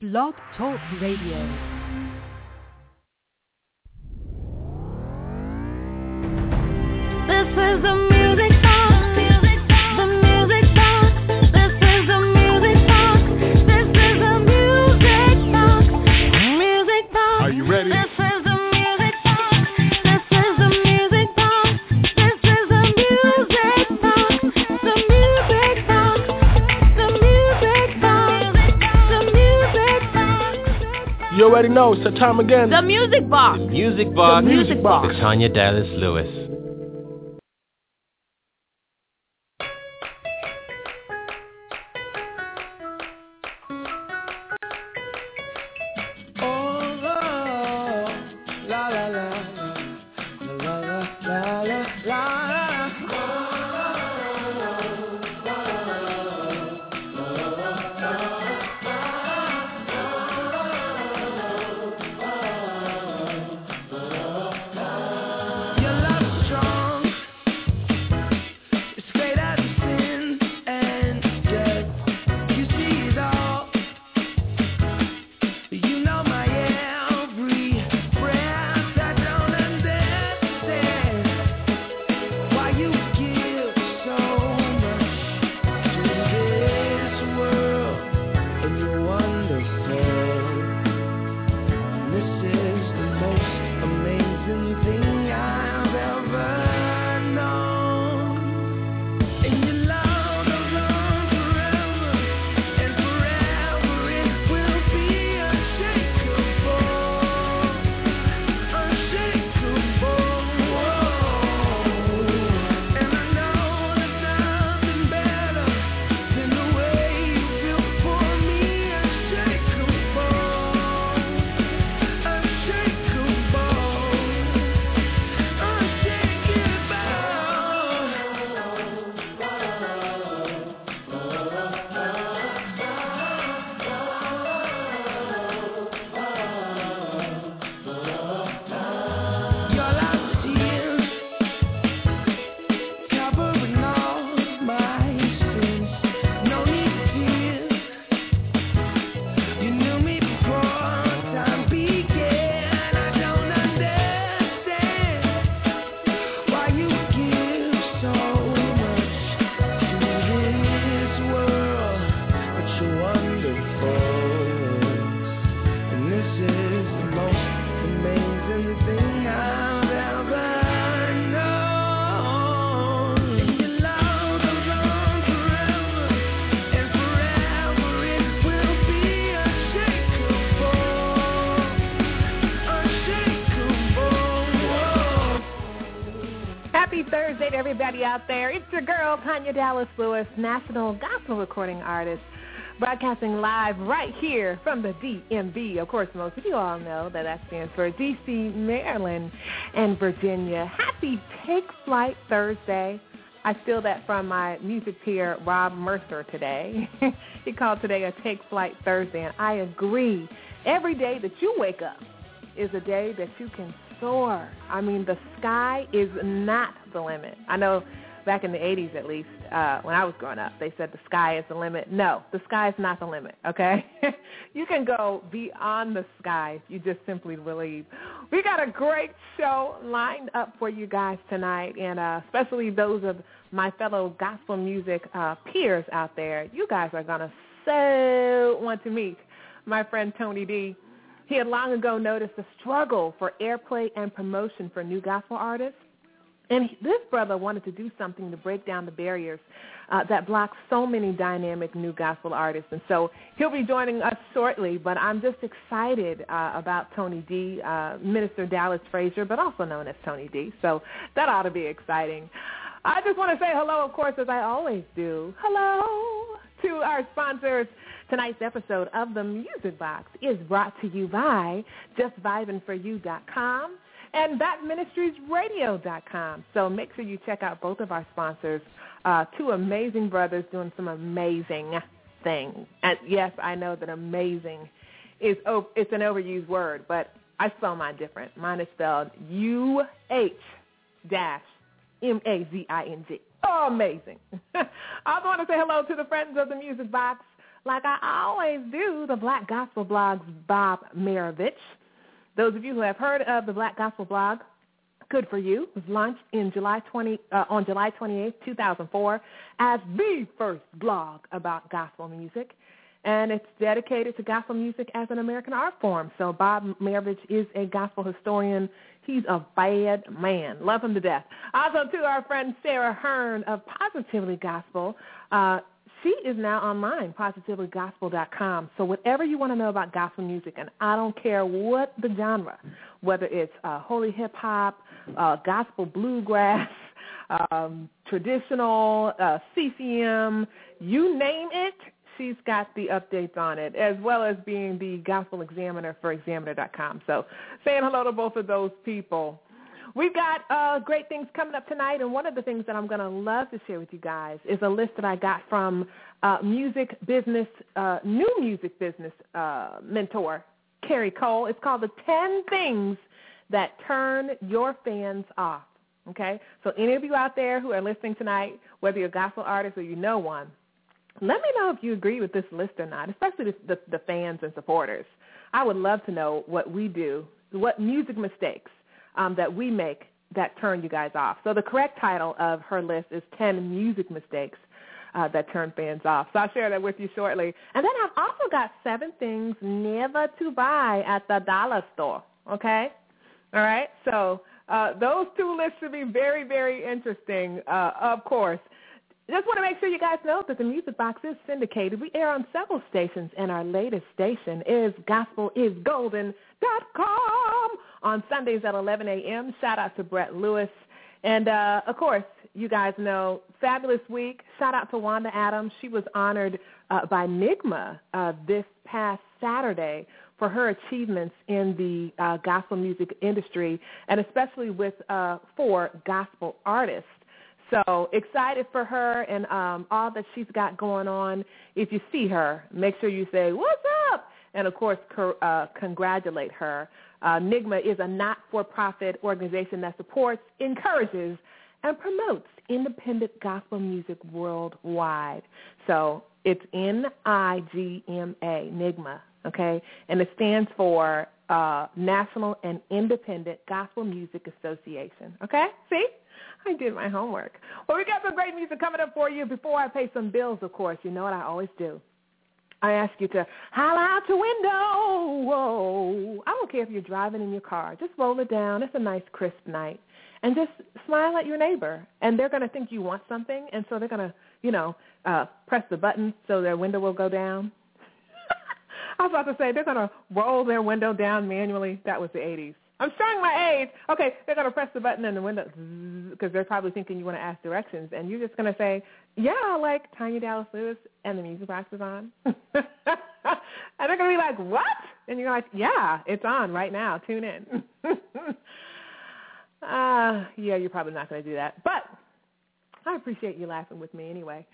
Blog Talk Radio. This is the already know, it's the time again. The music box. Music Box. The Music Box. With Tanya Dallas Lewis. Tanya Dallas Lewis, national gospel recording artist, broadcasting live right here from the DMV. Of course, most of you all know that that stands for DC, Maryland, and Virginia. Happy Take Flight Thursday. I steal that from my music peer, Rob Mercer, today. he called today a Take Flight Thursday, and I agree. Every day that you wake up is a day that you can soar. I mean, the sky is not the limit. I know back in the 80s at least, uh, when I was growing up, they said the sky is the limit. No, the sky is not the limit, okay? you can go beyond the sky if you just simply believe. We got a great show lined up for you guys tonight, and uh, especially those of my fellow gospel music uh, peers out there. You guys are going to so want to meet my friend Tony D. He had long ago noticed the struggle for airplay and promotion for new gospel artists. And this brother wanted to do something to break down the barriers uh, that block so many dynamic new gospel artists. And so he'll be joining us shortly, but I'm just excited uh, about Tony D, uh, Minister Dallas Frazier, but also known as Tony D. So that ought to be exciting. I just want to say hello, of course, as I always do. Hello to our sponsors. Tonight's episode of The Music Box is brought to you by JustVibingForYou.com and BatMinistriesRadio.com. So make sure you check out both of our sponsors, uh, two amazing brothers doing some amazing things. And yes, I know that amazing is oh, it's an overused word, but I spell mine different. Mine is spelled U H dash M A Z I N G. Amazing. I want to say hello to the friends of the Music Box like I always do, the Black Gospel Blog's Bob Marovich. Those of you who have heard of the Black Gospel Blog, good for you. Was launched in July 20, uh, on July 28, 2004, as the first blog about gospel music. And it's dedicated to gospel music as an American art form. So Bob Marovich is a gospel historian. He's a bad man. Love him to death. Also, to our friend Sarah Hearn of Positively Gospel. Uh, she is now online, positivelygospel.com. So whatever you want to know about gospel music, and I don't care what the genre, whether it's uh, holy hip hop, uh, gospel bluegrass, um, traditional, uh, CCM, you name it, she's got the updates on it, as well as being the gospel examiner for examiner.com. So saying hello to both of those people. We've got uh, great things coming up tonight, and one of the things that I'm going to love to share with you guys is a list that I got from uh, music business, uh, new music business uh, mentor, Carrie Cole. It's called The 10 Things That Turn Your Fans Off. Okay? So any of you out there who are listening tonight, whether you're a gospel artist or you know one, let me know if you agree with this list or not, especially the, the, the fans and supporters. I would love to know what we do, what music mistakes um, that we make that turn you guys off. So the correct title of her list is 10 music mistakes uh, that turn fans off. So I'll share that with you shortly. And then I've also got seven things never to buy at the dollar store. Okay? All right? So uh, those two lists should be very, very interesting, uh, of course. Just want to make sure you guys know that the Music Box is syndicated. We air on several stations, and our latest station is GospelIsGolden.com on Sundays at 11 a.m. Shout out to Brett Lewis. And, uh, of course, you guys know, fabulous week. Shout out to Wanda Adams. She was honored uh, by Nigma uh, this past Saturday for her achievements in the uh, gospel music industry, and especially with uh, for gospel artists. So excited for her and um, all that she's got going on. If you see her, make sure you say, what's up? And, of course, co- uh, congratulate her. Uh, NIGMA is a not-for-profit organization that supports, encourages, and promotes independent gospel music worldwide. So it's N-I-G-M-A, NIGMA, okay? And it stands for uh, National and Independent Gospel Music Association, okay? See? I did my homework. Well, we got some great music coming up for you. Before I pay some bills, of course, you know what I always do. I ask you to holler out your window. Whoa. I don't care if you're driving in your car. Just roll it down. It's a nice, crisp night. And just smile at your neighbor. And they're going to think you want something. And so they're going to, you know, uh, press the button so their window will go down. I was about to say they're going to roll their window down manually. That was the 80s. I'm showing my age. Okay, they're going to press the button and the window, because they're probably thinking you want to ask directions. And you're just going to say, yeah, like Tanya Dallas Lewis and the music box is on. and they're going to be like, what? And you're like, yeah, it's on right now. Tune in. uh, yeah, you're probably not going to do that. But I appreciate you laughing with me anyway.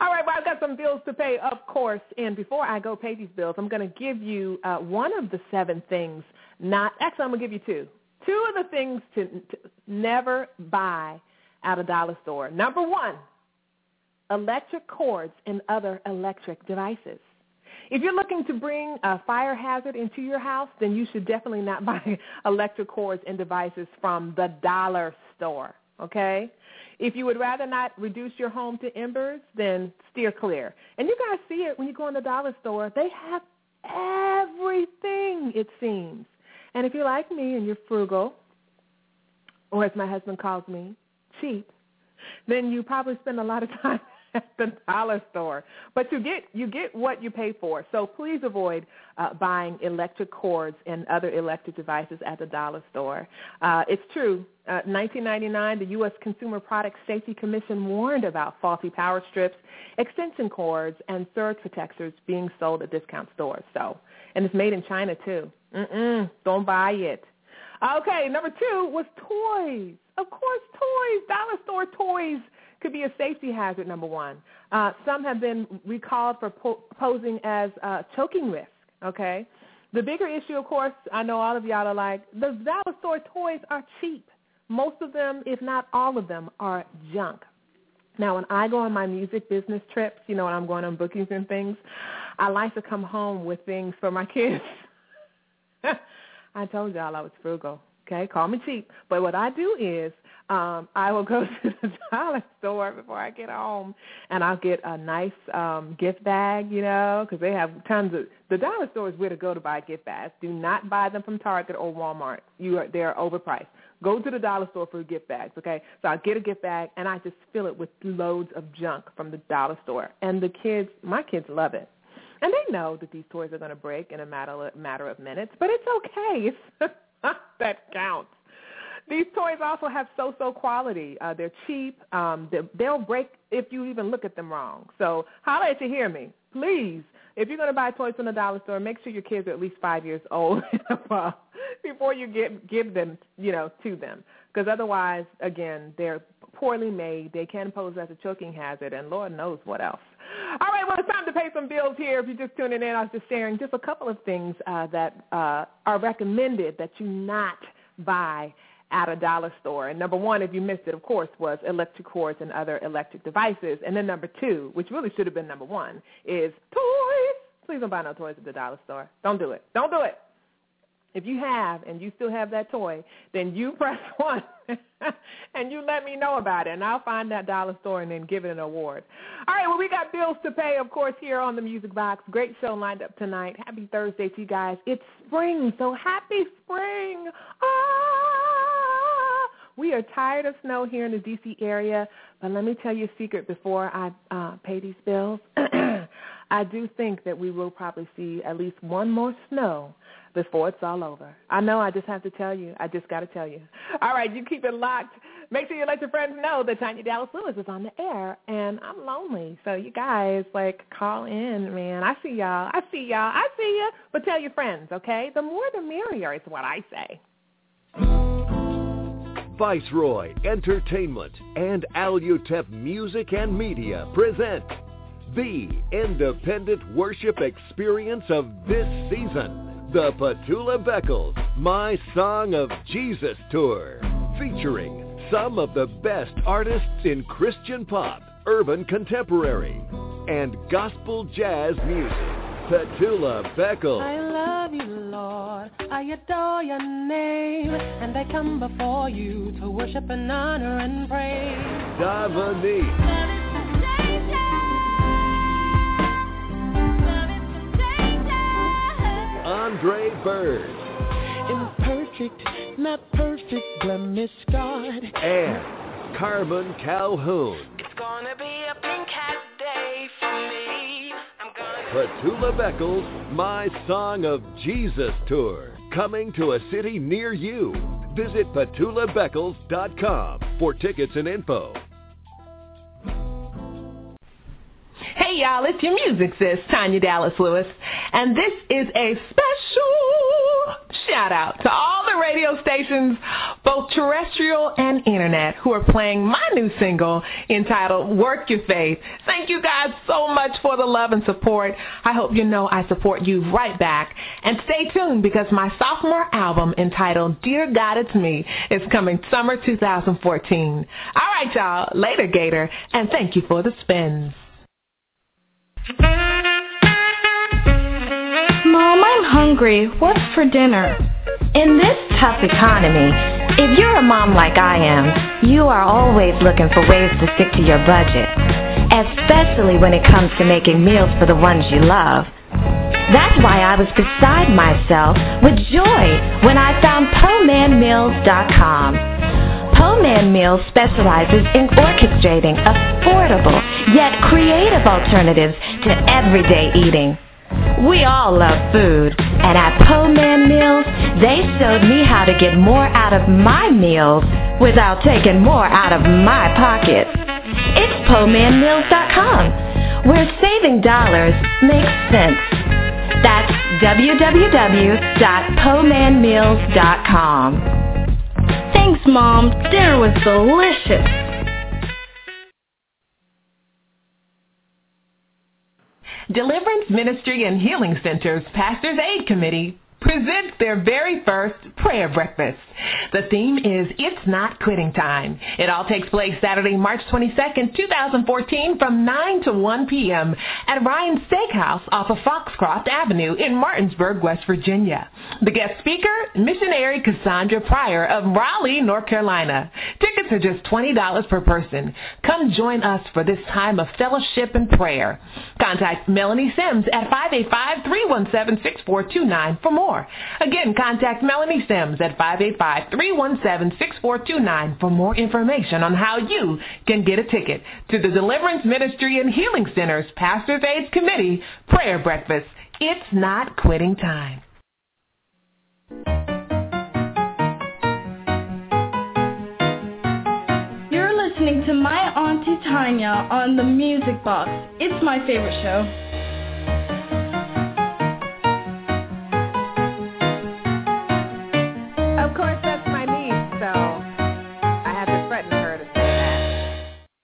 All right, well, I've got some bills to pay, of course. And before I go pay these bills, I'm going to give you uh, one of the seven things not actually, I'm gonna give you two. Two of the things to, to never buy at a dollar store. Number one, electric cords and other electric devices. If you're looking to bring a fire hazard into your house, then you should definitely not buy electric cords and devices from the dollar store, okay? If you would rather not reduce your home to embers, then steer clear. And you guys see it when you go in the dollar store. They have everything, it seems. And if you're like me and you're frugal, or as my husband calls me, cheap, then you probably spend a lot of time at the dollar store. But you get you get what you pay for. So please avoid uh, buying electric cords and other electric devices at the dollar store. Uh, it's true. Uh, 1999, the U.S. Consumer Product Safety Commission warned about faulty power strips, extension cords, and surge protectors being sold at discount stores. So, and it's made in China too. Mm-mm, don't buy it. Okay, number two was toys. Of course, toys. Dollar store toys could be a safety hazard, number one. Uh, some have been recalled for po- posing as uh, choking risk, okay? The bigger issue, of course, I know all of y'all are like, the dollar toys are cheap. Most of them, if not all of them, are junk. Now, when I go on my music business trips, you know, when I'm going on bookings and things, I like to come home with things for my kids. I told y'all I was frugal. Okay, call me cheap. But what I do is um, I will go to the dollar store before I get home, and I'll get a nice um, gift bag, you know, because they have tons of. The dollar store is where to go to buy gift bags. Do not buy them from Target or Walmart. You are they are overpriced. Go to the dollar store for gift bags, okay? So I get a gift bag and I just fill it with loads of junk from the dollar store, and the kids, my kids love it. And they know that these toys are going to break in a matter of, matter of minutes, but it's okay. It's that counts. These toys also have so-so quality. Uh, they're cheap. Um, they, they'll break if you even look at them wrong. So holla at you hear me. Please, if you're going to buy toys from the dollar store, make sure your kids are at least five years old before you give, give them, you know, to them. Because otherwise, again, they're poorly made. They can pose as a choking hazard, and Lord knows what else. All right, well, it's time to pay some bills here. If you're just tuning in, I was just sharing just a couple of things uh, that uh, are recommended that you not buy at a dollar store. And number one, if you missed it, of course, was electric cords and other electric devices. And then number two, which really should have been number one, is toys. Please don't buy no toys at the dollar store. Don't do it. Don't do it. If you have and you still have that toy, then you press one and you let me know about it, and I'll find that dollar store and then give it an award. All right, well, we got bills to pay, of course, here on the Music Box. Great show lined up tonight. Happy Thursday to you guys. It's spring, so happy spring. Ah! We are tired of snow here in the D.C. area, but let me tell you a secret before I uh, pay these bills. I do think that we will probably see at least one more snow before it's all over. I know I just have to tell you. I just got to tell you. All right, you keep it locked. Make sure you let your friends know that Tanya Dallas Lewis is on the air, and I'm lonely. So you guys, like, call in, man. I see y'all. I see y'all. I see you. But tell your friends, okay? The more the merrier is what I say. Viceroy Entertainment and Alutep Music and Media present the independent worship experience of this season. The Petula Beckles My Song of Jesus Tour, featuring some of the best artists in Christian pop, urban contemporary, and gospel jazz music. Petula Beckles. I love you, Lord. I adore your name. And I come before you to worship and honor and praise. Dominique. Andre Bird. Imperfect, not perfect, blemish God. and Carmen Calhoun. It's gonna be Petula Beckles, My Song of Jesus Tour, coming to a city near you. Visit petulabeckles.com for tickets and info. Hey y'all, it's your music sis, Tanya Dallas Lewis, and this is a special shout out to all the radio stations, both terrestrial and internet, who are playing my new single entitled Work Your Faith. Thank you guys so much for the love and support. I hope you know I support you right back. And stay tuned because my sophomore album entitled Dear God It's Me is coming summer 2014. All right, y'all. Later, Gator, and thank you for the spins. Mom, I'm hungry. What's for dinner? In this tough economy, if you're a mom like I am, you are always looking for ways to stick to your budget, especially when it comes to making meals for the ones you love. That's why I was beside myself with joy when I found PoManMeals.com. Poman Meals specializes in orchestrating affordable yet creative alternatives to everyday eating. We all love food, and at Poman Meals, they showed me how to get more out of my meals without taking more out of my pocket. It's PoManMeals.com, where saving dollars makes sense. That's www.pomanmeals.com. Thanks, Mom. Dinner was delicious. Deliverance Ministry and Healing Centers Pastors Aid Committee presents their very first prayer breakfast. The theme is It's Not Quitting Time. It all takes place Saturday, March 22nd, 2014 from 9 to 1 p.m. at Ryan's Steakhouse off of Foxcroft Avenue in Martinsburg, West Virginia. The guest speaker, missionary Cassandra Pryor of Raleigh, North Carolina. Tickets are just $20 per person. Come join us for this time of fellowship and prayer. Contact Melanie Sims at 585-317-6429 for more. Again, contact Melanie Sims at 585-317-6429 for more information on how you can get a ticket to the Deliverance Ministry and Healing Center's Pastor's Aids Committee Prayer Breakfast. It's not quitting time. You're listening to my Auntie Tanya on the Music Box. It's my favorite show.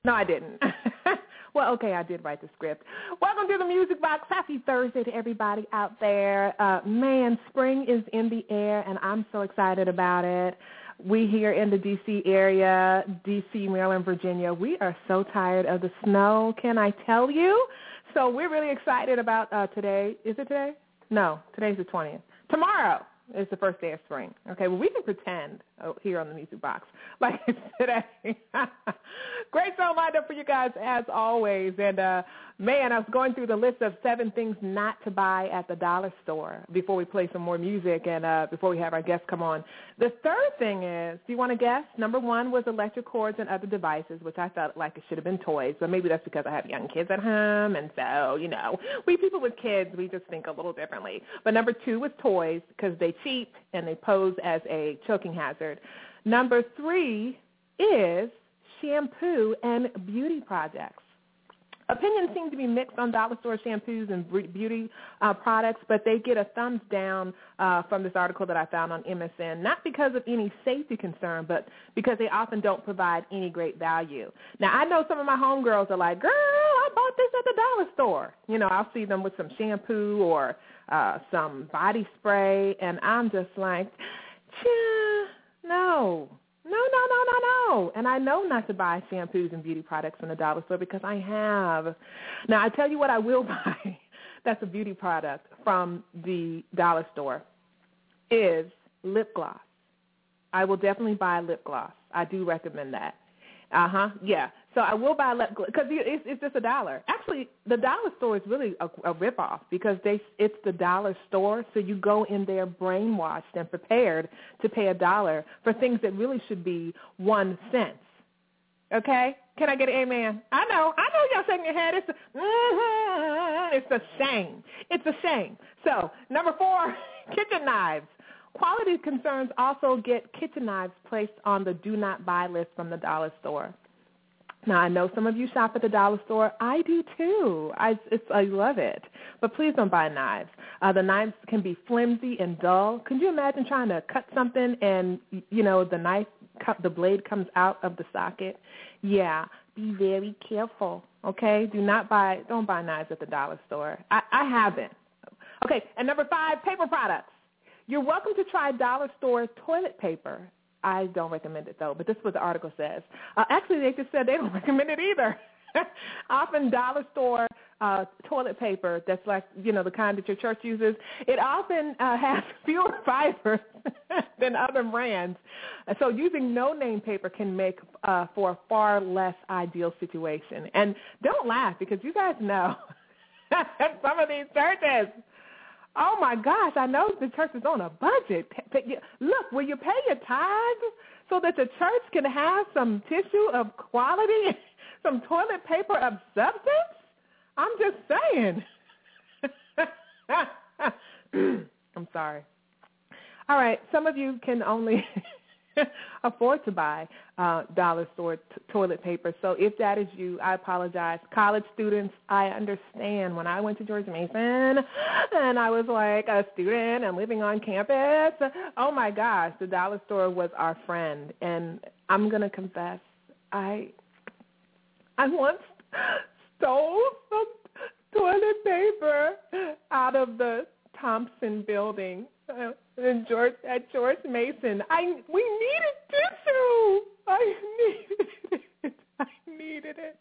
No, I didn't. well, okay, I did write the script. Welcome to the Music Box. Happy Thursday to everybody out there. Uh, man, spring is in the air, and I'm so excited about it. We here in the D.C. area, D.C., Maryland, Virginia, we are so tired of the snow. Can I tell you? So we're really excited about uh, today. Is it today? No, today's the 20th. Tomorrow is the first day of spring. Okay, well, we can pretend here on the Music Box like today. Great show lined for you guys as always. And, uh, man, I was going through the list of seven things not to buy at the dollar store before we play some more music and uh, before we have our guests come on. The third thing is, do you want to guess? Number one was electric cords and other devices, which I felt like it should have been toys, but maybe that's because I have young kids at home, and so, you know, we people with kids, we just think a little differently. But number two was toys because they cheap and they pose as a choking hazard. Number three is shampoo and beauty products. Opinions seem to be mixed on dollar store shampoos and beauty uh, products, but they get a thumbs down uh, from this article that I found on MSN, not because of any safety concern, but because they often don't provide any great value. Now, I know some of my homegirls are like, girl, I bought this at the dollar store. You know, I'll see them with some shampoo or uh, some body spray, and I'm just like, Chia, no, no, no, no, no, no. And I know not to buy shampoos and beauty products from the dollar store because I have. Now, I tell you what I will buy that's a beauty product from the dollar store is lip gloss. I will definitely buy lip gloss. I do recommend that. Uh huh. Yeah. So I will buy lip gloss because it's, it's just a dollar. Actually, the dollar store is really a, a ripoff because they it's the dollar store. So you go in there brainwashed and prepared to pay a dollar for things that really should be one cent. Okay? Can I get an amen? I know. I know y'all shaking your head. It's a, mm-hmm, it's a shame. It's a shame. So number four, kitchen knives. Quality concerns also get kitchen knives placed on the do not buy list from the dollar store. Now I know some of you shop at the dollar store. I do too. I it's I love it. But please don't buy knives. Uh, the knives can be flimsy and dull. Could you imagine trying to cut something and you know the knife the blade comes out of the socket? Yeah. Be very careful. Okay. Do not buy. Don't buy knives at the dollar store. I, I haven't. Okay. And number five, paper products. You're welcome to try dollar store toilet paper. I don't recommend it though, but this is what the article says. Uh, actually, they just said they don't recommend it either. often dollar store uh, toilet paper that's like you know the kind that your church uses. It often uh, has fewer fibers than other brands, so using no name paper can make uh, for a far less ideal situation. And don't laugh because you guys know some of these churches Oh my gosh, I know the church is on a budget. Look, will you pay your tithe so that the church can have some tissue of quality, some toilet paper of substance? I'm just saying. I'm sorry. All right, some of you can only afford to buy uh, dollar store t- toilet paper. So if that is you, I apologize. College students, I understand. When I went to George Mason and I was like a student and living on campus, oh my gosh, the dollar store was our friend. And I'm going to confess, I I once stole some toilet paper out of the Thompson Building uh, in George, at George Mason. I we needed tissue. I needed it. I needed it,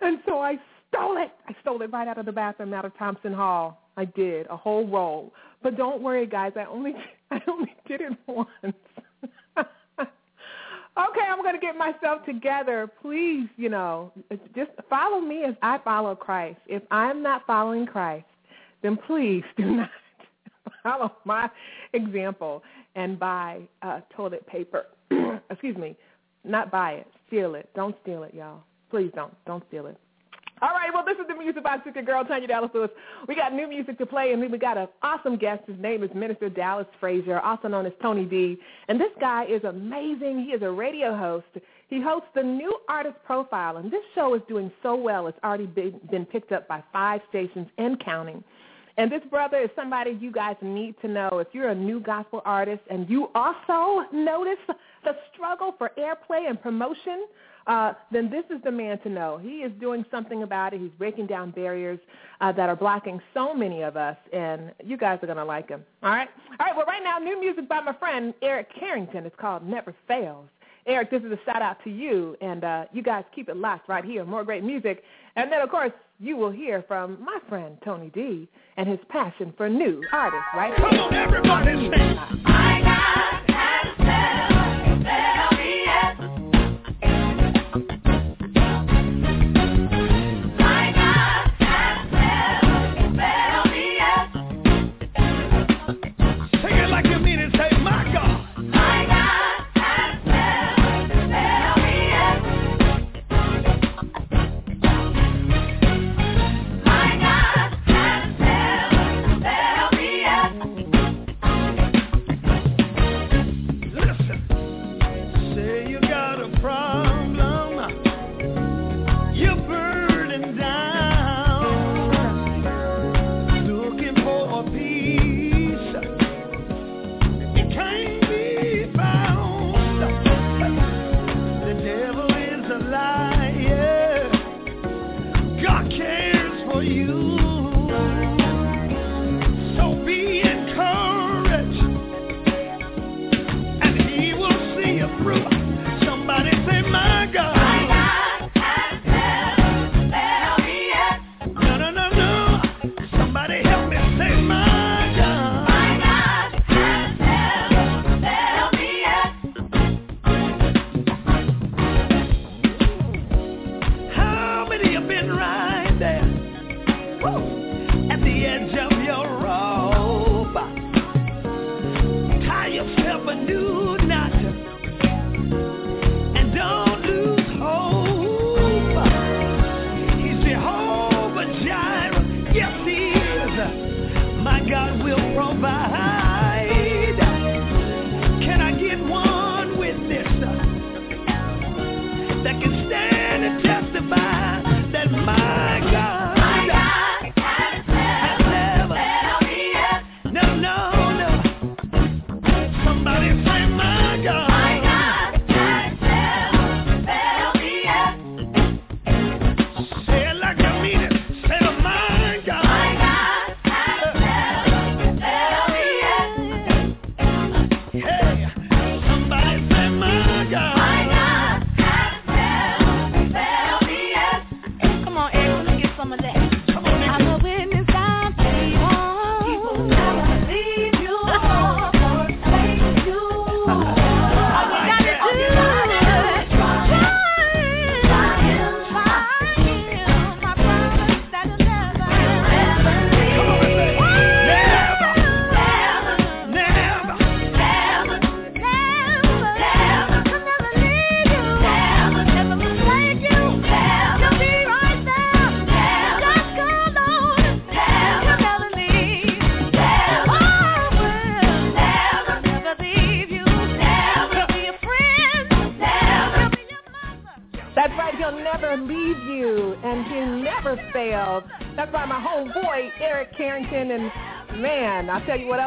and so I stole it. I stole it right out of the bathroom, out of Thompson Hall. I did a whole roll. But don't worry, guys. I only I only did it once. okay, I'm going to get myself together. Please, you know, just follow me as I follow Christ. If I'm not following Christ, then please do not follow my example and buy uh, toilet paper. Excuse me, not buy it, steal it. Don't steal it, y'all. Please don't. Don't steal it. All right, well, this is the Music Box with your girl, Tanya Dallas Lewis. We got new music to play, and we got an awesome guest. His name is Minister Dallas Frazier, also known as Tony D. And this guy is amazing. He is a radio host. He hosts the New Artist Profile, and this show is doing so well. It's already been, been picked up by five stations and counting. And this brother is somebody you guys need to know. If you're a new gospel artist and you also notice the struggle for airplay and promotion, uh, then this is the man to know. He is doing something about it. He's breaking down barriers uh, that are blocking so many of us, and you guys are going to like him. All right? All right, well, right now, new music by my friend Eric Carrington. It's called Never Fails. Eric, this is a shout-out to you, and uh, you guys keep it locked right here. More great music. And then, of course, you will hear from my friend Tony D and his passion for new artists, right? Come on, everybody. I got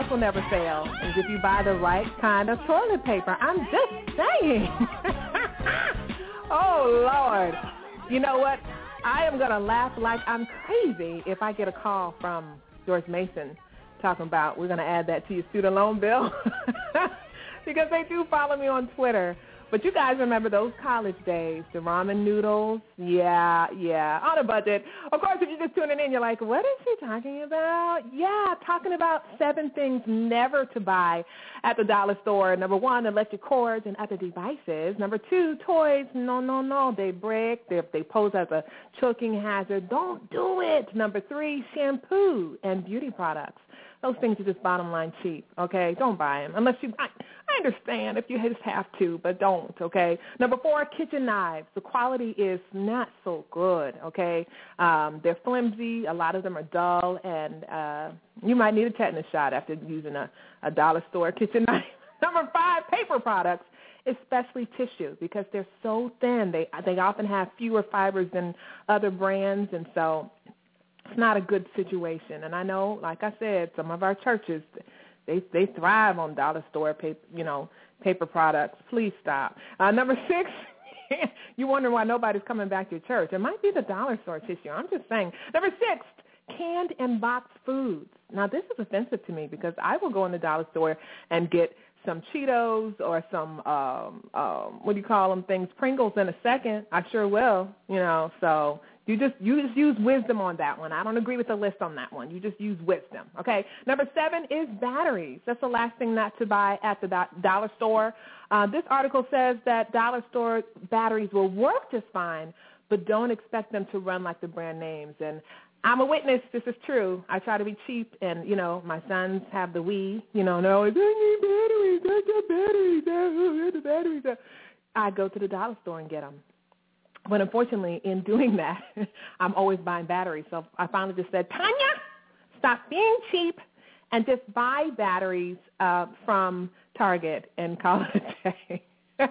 Will never fail is if you buy the right kind of toilet paper. I'm just saying. oh, Lord. You know what? I am going to laugh like I'm crazy if I get a call from George Mason talking about we're going to add that to your student loan bill because they do follow me on Twitter. But you guys remember those college days, the ramen noodles? Yeah, yeah, on a budget. Of course, if you're just tuning in, you're like, what is she talking about? Yeah, talking about seven things never to buy at the dollar store. Number one, electric cords and other devices. Number two, toys. No, no, no. They break. They, they pose as a choking hazard. Don't do it. Number three, shampoo and beauty products. Those things are just bottom line cheap, okay? Don't buy them unless you. I, understand if you just have to, but don't, okay? Number four, kitchen knives. The quality is not so good, okay? Um, they're flimsy. A lot of them are dull, and uh, you might need a tetanus shot after using a, a dollar store kitchen knife. Number five, paper products especially tissue because they're so thin. They they often have fewer fibers than other brands, and so it's not a good situation. And I know, like I said, some of our churches they they thrive on dollar store paper, you know, paper products. Please stop. Uh, number six. you wonder why nobody's coming back to church. It might be the dollar store tissue. I'm just saying. Number six, canned and boxed foods. Now this is offensive to me because I will go in the dollar store and get some Cheetos or some um um what do you call them things Pringles in a second. I sure will, you know. So you just you just use wisdom on that one. I don't agree with the list on that one. You just use wisdom. Okay. Number seven is batteries. That's the last thing not to buy at the do- dollar store. Uh, this article says that dollar store batteries will work just fine, but don't expect them to run like the brand names. And I'm a witness. This is true. I try to be cheap, and you know my sons have the Wii. You know, and they're always, I need batteries. I got batteries. I got batteries. I go to the dollar store and get them. But unfortunately, in doing that, I'm always buying batteries. So I finally just said, Tanya, stop being cheap and just buy batteries uh, from Target and call it a day.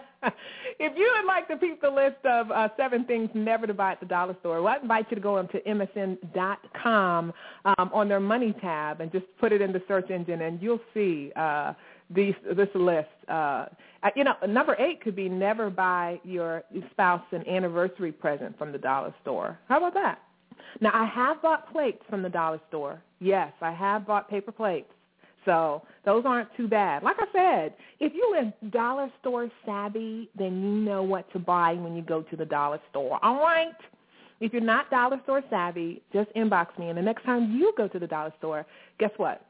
if you would like to peep the list of uh, seven things never to buy at the dollar store, well, I invite you to go to msn.com um, on their money tab and just put it in the search engine, and you'll see uh, these, this list. Uh, you know, number eight could be never buy your spouse an anniversary present from the dollar store. How about that? Now, I have bought plates from the dollar store. Yes, I have bought paper plates. So those aren't too bad. Like I said, if you're dollar store savvy, then you know what to buy when you go to the dollar store. All right? If you're not dollar store savvy, just inbox me. And the next time you go to the dollar store, guess what?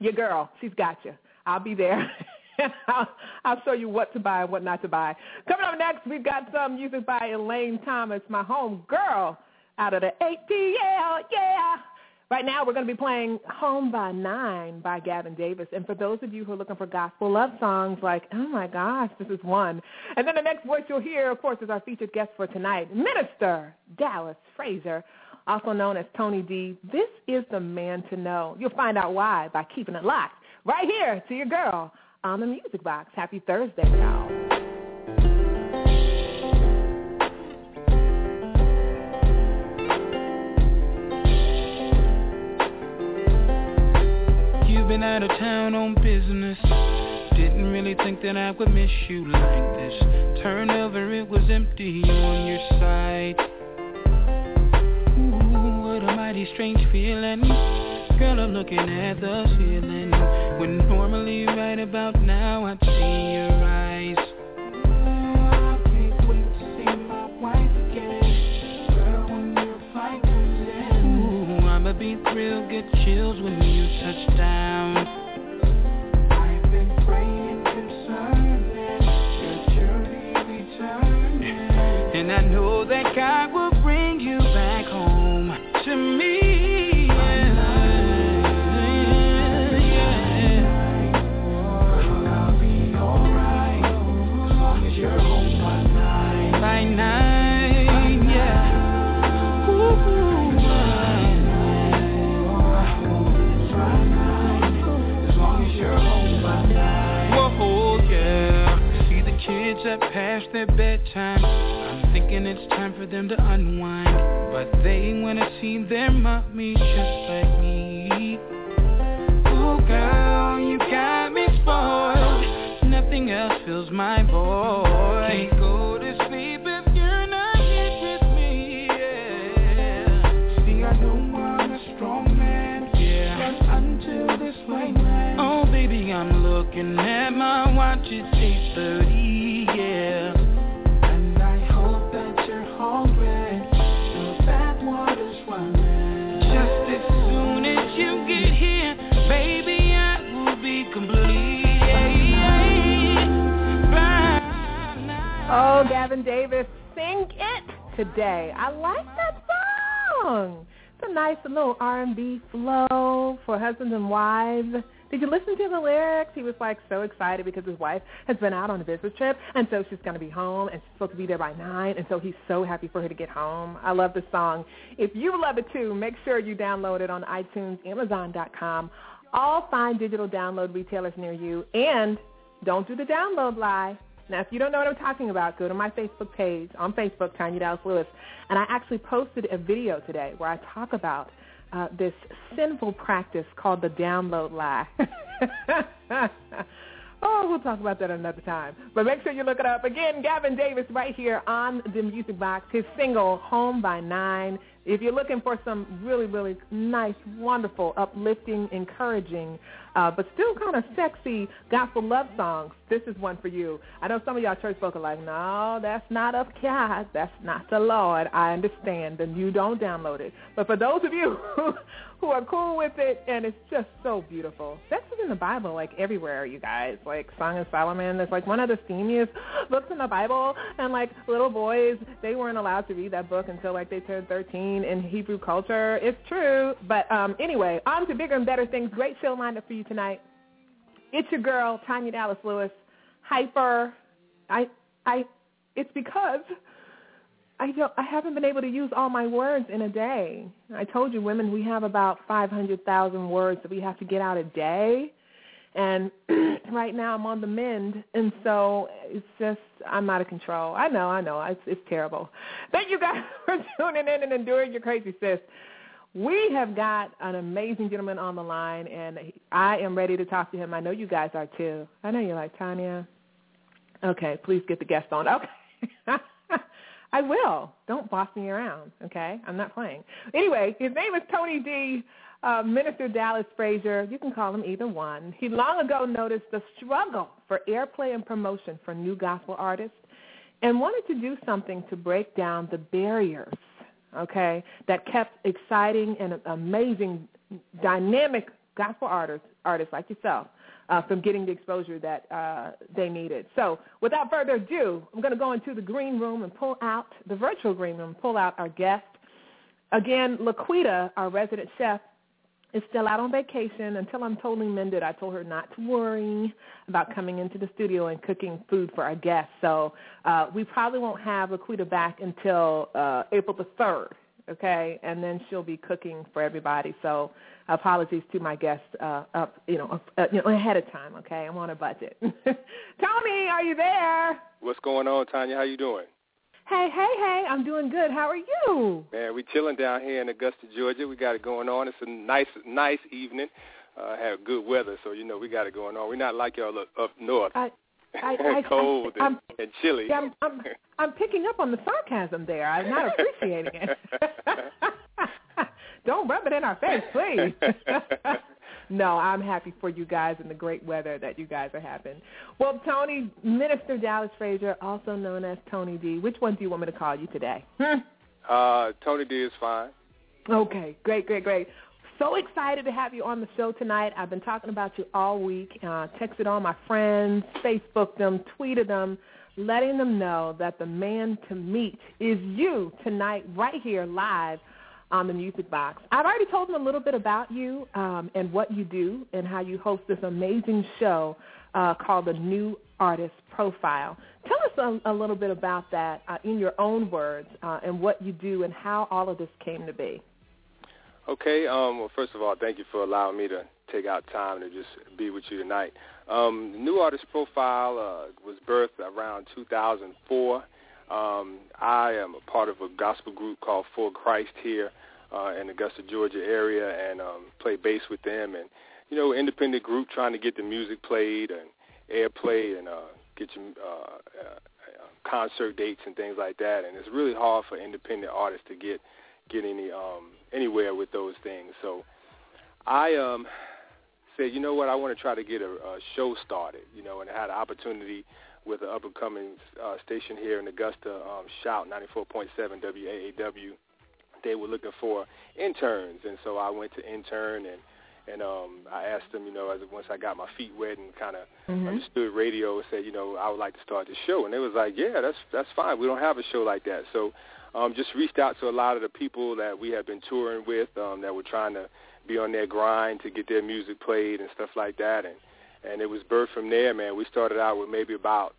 Your girl, she's got you. I'll be there. I'll, I'll show you what to buy and what not to buy. Coming up next, we've got some music by Elaine Thomas, my home girl, out of the ATL. Yeah. Right now, we're going to be playing Home by Nine by Gavin Davis. And for those of you who are looking for gospel love songs, like, oh my gosh, this is one. And then the next voice you'll hear, of course, is our featured guest for tonight, Minister Dallas Frazier, also known as Tony D. This is the man to know. You'll find out why by keeping it locked right here to your girl on the Music Box. Happy Thursday, y'all. You've been out of town on business. Didn't really think that I would miss you like this. Turn over, it was empty on your side. Ooh, what a mighty strange feeling. Girl, I'm looking at the ceiling. When normally right about now I'd see your eyes. I see your. Ooh, I'ma be thrilled, get chills when you touch down. I've been praying concerning your journey returning. And I know that God have passed their bedtime. I'm thinking it's time for them to unwind. But they wanna see their mommy just like me. Oh, girl, you got me spoiled. Nothing else fills my void. Can't go to sleep if you're not here with me. Yeah. See, I know I'm a strong man. Yeah. But until this late night. Oh baby, I'm looking at my watch, it's 8.30, Gavin Davis, sing it today. I like that song. It's a nice little R&B flow for husbands and wives. Did you listen to the lyrics? He was like so excited because his wife has been out on a business trip, and so she's going to be home, and she's supposed to be there by nine, and so he's so happy for her to get home. I love this song. If you love it too, make sure you download it on iTunes, Amazon.com, all fine digital download retailers near you, and don't do the download lie. Now, if you don't know what I'm talking about, go to my Facebook page on Facebook, Tanya Dallas Lewis, and I actually posted a video today where I talk about uh, this sinful practice called the download lie. oh, we'll talk about that another time. But make sure you look it up. Again, Gavin Davis right here on the Music Box, his single, Home by Nine. If you're looking for some really, really nice, wonderful, uplifting, encouraging, uh, but still kind of sexy gospel love songs, this is one for you. I know some of y'all church folk are like, no, that's not of God. That's not the Lord. I understand, and you don't download it. But for those of you who, who are cool with it, and it's just so beautiful. Sex is in the Bible, like everywhere, you guys. Like Song of Solomon, there's like one of the steamiest books in the Bible, and like little boys, they weren't allowed to read that book until like they turned 13 in Hebrew culture. It's true. But um, anyway, on to bigger and better things. Great show lined up for you tonight. It's your girl, Tanya Dallas Lewis. Hyper. I, I, it's because I don't, I haven't been able to use all my words in a day. I told you, women, we have about 500,000 words that we have to get out a day. And right now I'm on the mend, and so it's just I'm out of control. I know, I know, it's, it's terrible. Thank you guys for tuning in and enduring your crazy sis. We have got an amazing gentleman on the line, and I am ready to talk to him. I know you guys are too. I know you're like Tanya. Okay, please get the guest on. Okay. I will. Don't boss me around, okay? I'm not playing. Anyway, his name is Tony D. Uh, Minister Dallas Frazier. You can call him either one. He long ago noticed the struggle for airplay and promotion for new gospel artists and wanted to do something to break down the barriers, okay, that kept exciting and amazing, dynamic gospel artists, artists like yourself uh, from getting the exposure that uh, they needed. So without further ado, I'm going to go into the green room and pull out, the virtual green room, pull out our guest. Again, Laquita, our resident chef, is still out on vacation until I'm totally mended. I told her not to worry about coming into the studio and cooking food for our guests. So uh, we probably won't have Laquita back until uh, April the 3rd, okay? And then she'll be cooking for everybody. So apologies to my guests uh, up, you know, uh, you know, ahead of time. Okay, I'm on a budget. Tommy, are you there? What's going on, Tanya? How you doing? Hey, hey, hey! I'm doing good. How are you? Man, we're chilling down here in Augusta, Georgia. We got it going on. It's a nice, nice evening. Uh, have good weather, so you know we got it going on. We're not like y'all up, up north. I, I, I, cold I, and, and chilly. Yeah, I'm, I'm, I'm picking up on the sarcasm there. I'm not appreciating it. Don't rub it in our face, please. No, I'm happy for you guys and the great weather that you guys are having. Well, Tony, Minister Dallas Frazier, also known as Tony D. Which one do you want me to call you today? uh, Tony D is fine. Okay, great, great, great. So excited to have you on the show tonight. I've been talking about you all week. Uh, texted all my friends, Facebooked them, tweeted them, letting them know that the man to meet is you tonight, right here, live on the Music Box. I've already told them a little bit about you um, and what you do and how you host this amazing show uh, called the New Artist Profile. Tell us a, a little bit about that uh, in your own words uh, and what you do and how all of this came to be. Okay. Um, well, first of all, thank you for allowing me to take out time to just be with you tonight. Um, the New Artist Profile uh, was birthed around 2004. Um, I am a part of a gospel group called For Christ here uh, in Augusta, Georgia area, and um, play bass with them. And you know, independent group trying to get the music played and airplay and uh, get your uh, uh, concert dates and things like that. And it's really hard for independent artists to get get any um, anywhere with those things. So I um, said, you know what, I want to try to get a, a show started, you know, and I had an opportunity with an up-and-coming uh, station here in Augusta, um, Shout 94.7 WAAW. They were looking for interns, and so I went to intern and and um I asked them, you know, as once I got my feet wet and kind of Mhm. understood radio, said, you know, I would like to start the show, and they was like, yeah, that's that's fine. We don't have a show like that, so um just reached out to a lot of the people that we had been touring with, um that were trying to be on their grind to get their music played and stuff like that, and and it was birthed from there, man. We started out with maybe about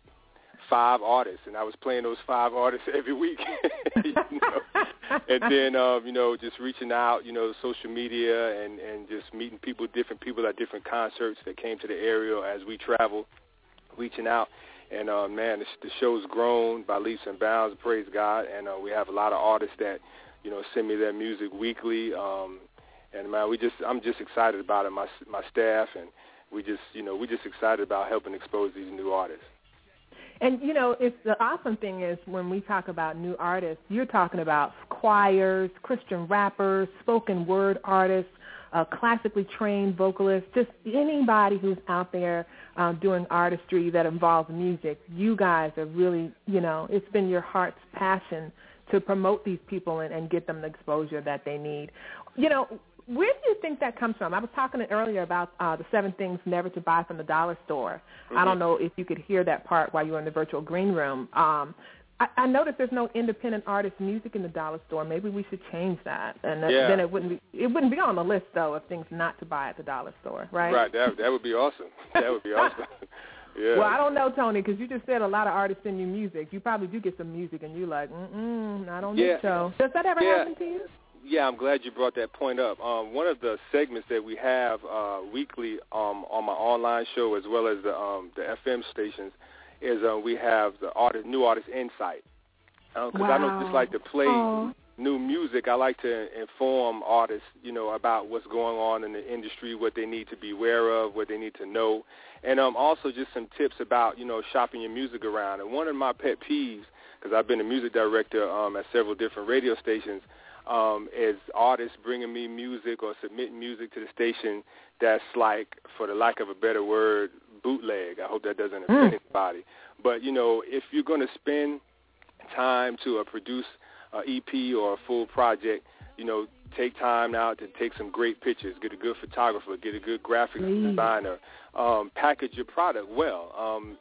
five artists, and I was playing those five artists every week. you know? and then um, you know, just reaching out, you know, social media and and just meeting people, different people at different concerts that came to the area as we travel, reaching out. And uh, man, the, the show's grown by leaps and bounds. Praise God! And uh, we have a lot of artists that, you know, send me their music weekly. Um, and man, we just I'm just excited about it. My my staff and we just you know we just excited about helping expose these new artists. And you know, it's the awesome thing is when we talk about new artists, you're talking about choirs, Christian rappers, spoken word artists, uh, classically trained vocalists, just anybody who's out there uh, doing artistry that involves music. You guys are really, you know, it's been your heart's passion to promote these people and, and get them the exposure that they need. You know, where do you think that comes from? I was talking earlier about uh, the seven things never to buy from the dollar store. I don't know if you could hear that part while you were in the virtual green room. Um, I, I noticed there's no independent artist music in the dollar store. Maybe we should change that, and that, Yeah. then it wouldn't be it wouldn't be on the list though of things not to buy at the dollar store, right? Right. That that would be awesome. That would be awesome. yeah. Well, I don't know, Tony, because you just said a lot of artists send you music. You probably do get some music, and you're like, mm-mm, I don't Yeah. think so. Does that ever Yeah. happen to you? Yeah, I'm glad you brought that point up. Um, one of the segments that we have uh, weekly um, on my online show, as well as the um, the FM stations, is uh, we have the artist, new artist insight. Because I don't just like to play Oh. new music. I like to inform artists, you know, about what's going on in the industry, what they need to be aware of, what they need to know, and um, also just some tips about, you know, shopping your music around. And one of my pet peeves, because I've been a music director um, at several different radio stations, um, is artists bringing me music or submitting music to the station that's like, for the lack of a better word, bootleg. I hope that doesn't offend Mm. anybody. But you know, if you're going to spend time to uh, produce an EP or a full project, you know, take time out to take some great pictures, get a good photographer, get a good graphic designer, um, package your product well, um,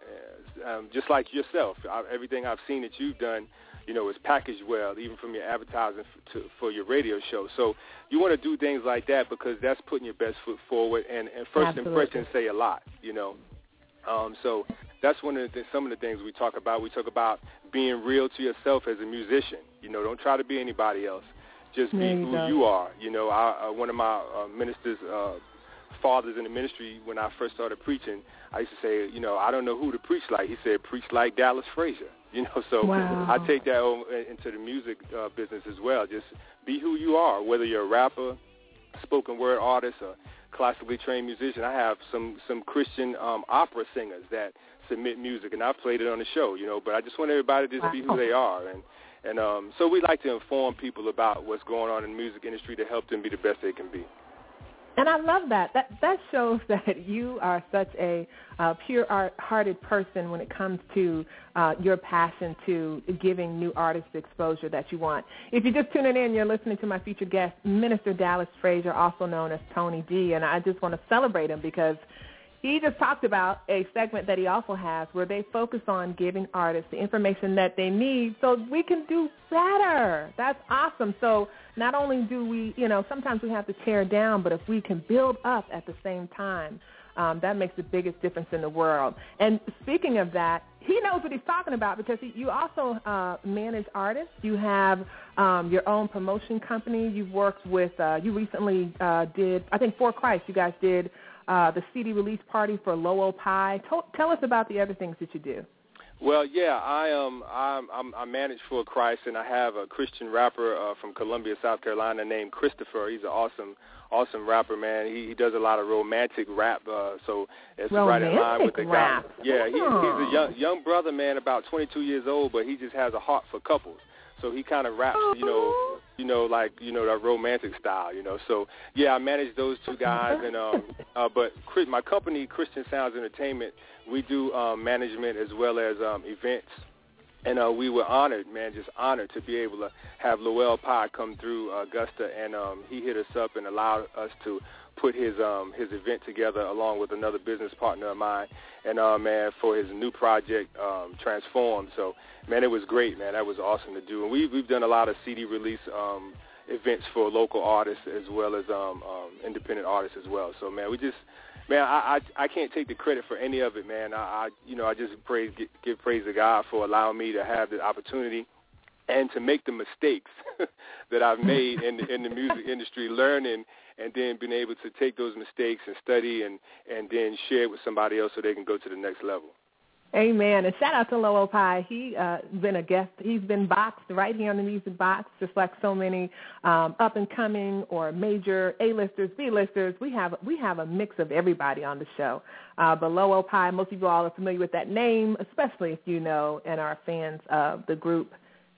uh, um, just like yourself. I, everything I've seen that you've done, you know, is packaged well, even from your advertising to, for your radio show. So you want to do things like that because that's putting your best foot forward, and, and first Absolutely. impressions say a lot, you know. Um, so that's one of the th- some of the things we talk about. We talk about being real to yourself as a musician. You know, don't try to be anybody else. Just be who go. you are. You know, I, uh, one of my uh, ministers, uh, fathers in the ministry, when I first started preaching, I used to say, you know, I don't know who to preach like. He said, preach like Dallas Frazier. You know, so Wow. I take that into the music uh, business as well. Just be who you are, whether you're a rapper, spoken word artist, or classically trained musician. I have some some Christian um, opera singers that submit music, and I've played it on the show. You know, but I just want everybody to just be who they are, and and um, so we like to inform people about what's going on in the music industry to help them be the best they can be. And I love that. That that shows that you are such a uh, pure-hearted person when it comes to uh, your passion to giving new artists the exposure that you want. If you're just tuning in, you're listening to my featured guest, Minister Dallas Frazier, also known as Tony D, and I just want to celebrate him because he just talked about a segment that he also has where they focus on giving artists the information that they need so we can do better. That's awesome. So not only do we, you know, sometimes we have to tear down, but if we can build up at the same time, um, that makes the biggest difference in the world. And speaking of that, he knows what he's talking about because he, you also uh, manage artists. You have um, your own promotion company. You've worked with, uh, you recently uh, did, I think For Christ, you guys did uh, the CD release party for Lowell Pye. Tell, tell us about the other things that you do. Well, yeah, I um I'm, I'm I manage for Christ, and I have a Christian rapper uh, from Columbia, South Carolina, named Christopher. He's an awesome awesome rapper, man. He he does a lot of romantic rap, uh, so it's right in line with the rap. guy. Yeah, he, he's a young young brother, man, about 22 years old, but he just has a heart for couples. So he kind of raps, you know, you know, like you know that romantic style, you know. So yeah, I manage those two guys, and um, uh, but Chris, my company, Christian Sounds Entertainment, we do um, management as well as um, events. And uh, we were honored, man, just honored to be able to have Lowell Pye come through uh, Augusta, and um, he hit us up and allowed us to put his um, his event together along with another business partner of mine, and uh, man, for his new project, um, Transform. So, man, it was great, man. That was awesome to do, and we we've done a lot of CD release um, events for local artists as well as um, um, independent artists as well. So, man, we just man, I, I I can't take the credit for any of it, man. I, I you know I just praise give, praise to God for allowing me to have the opportunity and to make the mistakes that I've made in the, in the music industry, learning and then being able to take those mistakes and study and and then share it with somebody else so they can go to the next level. Amen. And shout out to Lowell Pye. He uh been a guest. He's been boxed right here on the Music Box, just like so many um, up and coming or major A-listers, B-listers. We have we have a mix of everybody on the show. Uh, but Lowell Pye, most of you all are familiar with that name, especially if you know and are fans of the group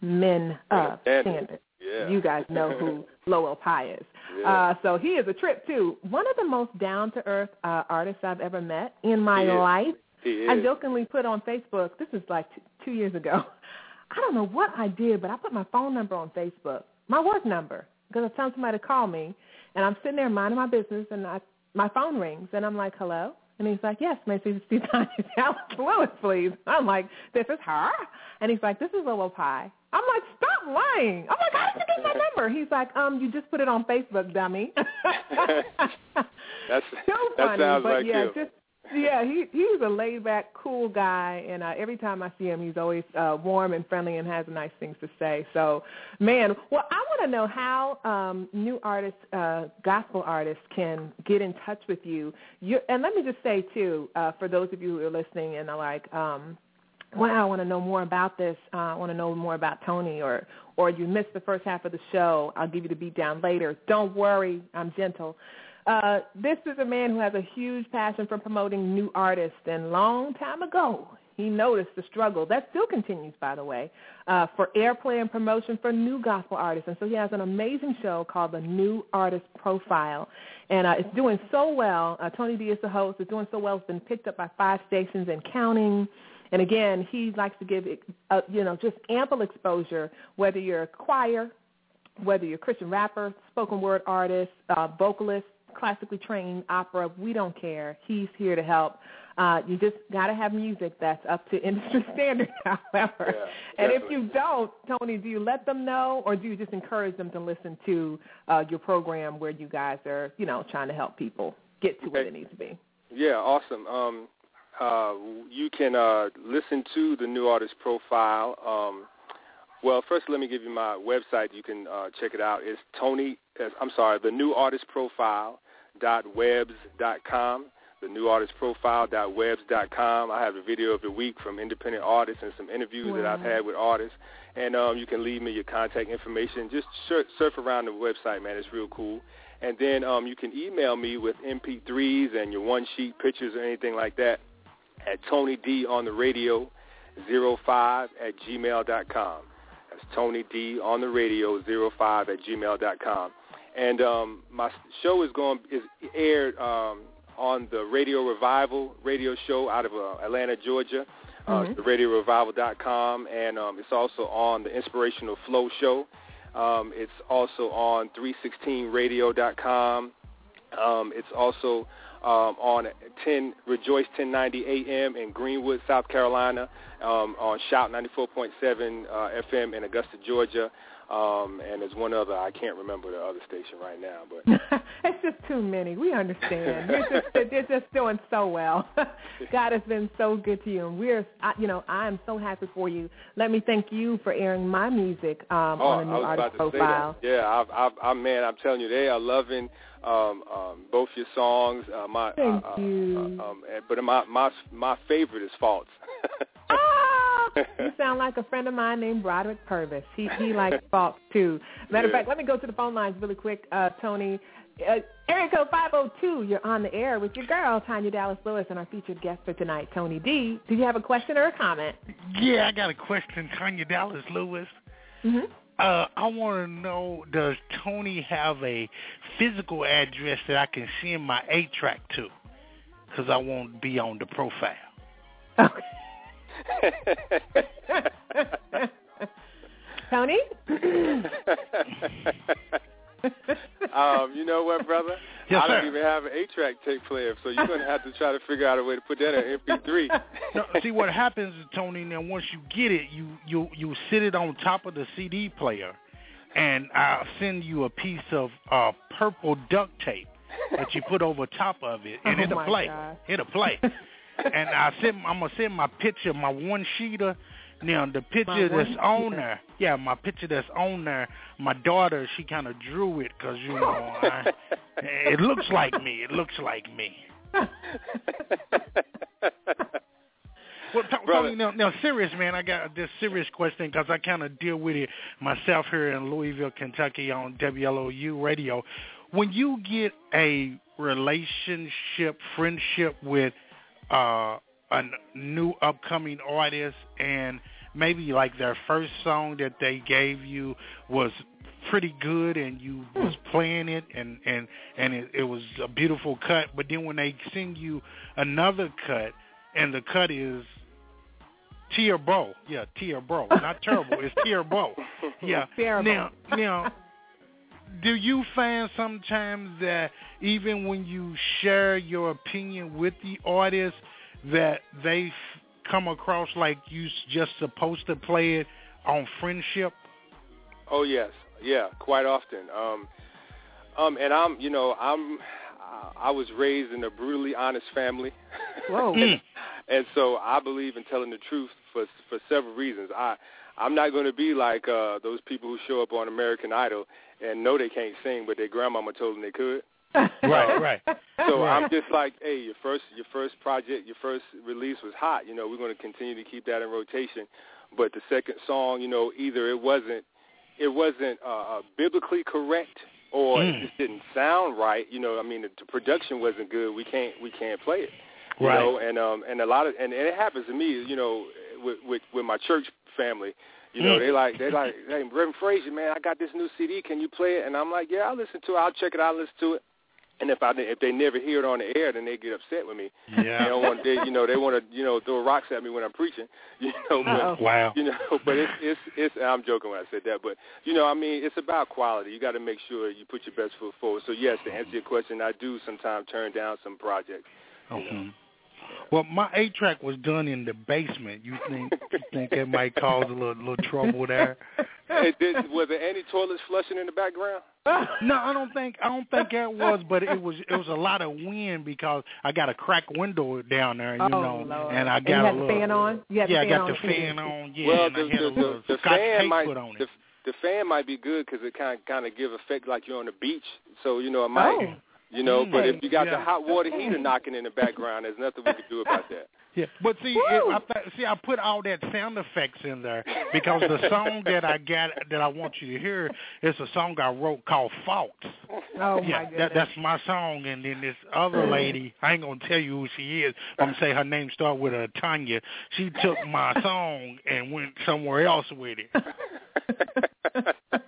Men of Standard. Yeah. You guys know who Lowell Pye is. Yeah. Uh, so he is a trip too. One of the most down to earth uh, artists I've ever met in my He life. He I jokingly put on Facebook. This is like t- two years ago. I don't know what I did, but I put my phone number on Facebook, my work number, because I was telling somebody to call me, and I'm sitting there minding my business, and I, my phone rings, and I'm like, "Hello," and he's like, "Yes, may I see Steve Tanya Dallas Lewis, please?" I'm like, "This is her," and he's like, "This is Lowell Pye. I'm like, "Stop lying!" I'm like, "How did you get my number?" He's like, "Um, you just put it on Facebook, dummy." That's so that funny, sounds but like yeah, you. just yeah, he he's a laid back, cool guy, and uh, every time I see him, he's always uh, warm and friendly and has nice things to say. So, man, well, I want to know how um, new artists, uh, gospel artists, can get in touch with you. you and let me just say too, uh, for those of you who are listening and are like. Um, wow, I want to know more about this. Uh, I want to know more about Tony, or or you missed the first half of the show. I'll give you the beat down later. Don't worry, I'm gentle. Uh, this is a man who has a huge passion for promoting new artists, and long time ago he noticed the struggle that still continues, by the way, uh, for airplay and promotion for new gospel artists. And so he has an amazing show called the New Artist Profile, and uh, it's doing so well. Uh, Tony D is the host. It's doing so well. It's been picked up by five stations and counting. And again, he likes to give uh, you know just ample exposure, whether you're a choir, whether you're a Christian rapper, spoken word artist, uh, vocalist, classically trained opera, we don't care. He's here to help. Uh, you just got to have music that's up to industry standards, however. and if you don't, Tony, do you let them know or do you just encourage them to listen to uh, your program where you guys are, you know, trying to help people get to where they need to be? Yeah, awesome. Um, uh, you can uh, listen to the new artist profile. Um, well, first, let me give you my website. You can uh, check it out. It's Tony. I'm sorry, the new artist profile dot webs dot com. The new artist profile dot webs dot com. I have a video of the week from independent artists and some interviews that I've had with artists. And um, you can leave me your contact information. Just surf, surf around the website, man. It's real cool. And then um, you can email me with MP3s and your one sheet pictures or anything like that at Tony D on the radio 05 at gmail dot com. That's Tony D on the radio 05 at gmail dot com. And um, my show is going is aired um, on the Radio Revival radio show out of uh, Atlanta, Georgia. Uh, Mhm. the RadioRevival.com, and um, it's also on the Inspirational Flow show. Um, it's also on 316radio.com. Um, it's also um, on 10 Rejoice 1090 AM in Greenwood, South Carolina, um, on Shout 94.7 uh, FM in Augusta, Georgia, um, and there's one other I can't remember the other station right now, but it's just too many. We understand. You're just, they're just doing so well. God has been so good to you, and we're, I, you know, I am so happy for you. Let me thank you for airing my music um, oh, on the I new was artist about to profile. Yeah, I've, I've, I man, I'm telling you, they are loving um, um, both your songs. Uh, my, Thank uh, you. Uh, um, but my my my favorite is Faults. You sound like a friend of mine named Broderick Purvis. He he likes Falk too. Matter of Yeah. fact, let me go to the phone lines really quick, uh, Tony. Uh, area code 502, you're on the air with your girl, Tanya Dallas Lewis, and our featured guest for tonight, Tony D. Do you have a question or a comment? Yeah, I got a question, Tanya Dallas Lewis. Mm-hmm. Uh, I want to know: Does Tony have a physical address that I can send my eight track to? Because I won't be on the profile. Tony? um, you know what, brother? Yes, I don't sir. even have an eight-track tape player, so you're gonna have to try to figure out a way to put that in MP3. no, see what happens, Tony. Now, once you get it, you you you sit it on top of the CD player, and I'll send you a piece of uh, purple duct tape that you put over top of it, and Oh, it'll my play. God. It'll play. And I send I'm gonna send my picture, my one sheeter. Now the picture that's on there, yeah, my picture that's on there. My daughter, she kind of drew it because you know, I, it looks like me. It looks like me. Well, T- Brother. Tony, now, now, serious man, I got this serious question because I kind of deal with it myself here in Louisville, Kentucky, on WLOU radio. When you get a relationship, friendship with uh, a new upcoming artist, and maybe like their first song that they gave you was pretty good, and you was playing it, and and and it, it was a beautiful cut, but then when they sing you another cut, and the cut is Tier Bro. Yeah, Tier Bro. Not terrible. It's Tier Bro. Yeah. Terrible. Now, now, do you find sometimes that even when you share your opinion with the artist, that they f- come across like you s- just supposed to play it on friendship? Oh yes, yeah, quite often. Um, um, and I'm, you know, I'm, I was raised in a brutally honest family. Whoa. Mm. and so I believe in telling the truth for for several reasons. I I'm not going to be like uh those people who show up on American Idol and know they can't sing, but their grandmama told them they could. Right, right. So Right. I'm just like, hey, your first your first project, your first release was hot. You know, we're going to continue to keep that in rotation. But the second song, you know, either it wasn't it wasn't uh, uh, biblically correct or Mm. it just didn't sound right. You know, I mean, the, the production wasn't good. We can't we can't play it. You Right. know, and um and a lot of and, and it happens to me. You know, with with, with my church family. You know, Mm. they like they like, hey, Reverend Frazier, man, I got this new CD. Can you play it? And I'm like, yeah, I'll listen to it. I'll check it out. Listen to it. And if I if they never hear it on the air, then they get upset with me. Yeah. They don't want they you know they want to you know throw rocks at me when I'm preaching. You know, but Wow. you know, but it's it's it's I'm joking when I said that, but you know, I mean, it's about quality. You got to make sure you put your best foot forward. So yes, to answer your question, I do sometimes turn down some projects. Mhm. Well, my eight track was done in the basement. You think you think it might cause a little little trouble there? Hey, did, was there any toilets flushing in the background? No, I don't think I don't think that was, but it was it was a lot of wind because I got a crack window down there, you Oh, know, Lord. and I And got you a had the little fan on? You had yeah, fan I got on, the too. fan on. Yeah, well, the had a the, the, the fan might put on it. the, the fan might be good because it kind of kind of give effect like you're on the beach. So you know it might. Oh. You know, but if you got the hot water heater knocking in the background, there's nothing we can do about that. Yeah, but see, it, I th- see, I put all that sound effects in there because the song that I got that I want you to hear is a song I wrote called "Fault." Oh yeah, my goodness. that, that's my song, and then this other lady, I ain't gonna tell you who she is. I'm gonna say her name start with a Tanya. She took my song and went somewhere else with it.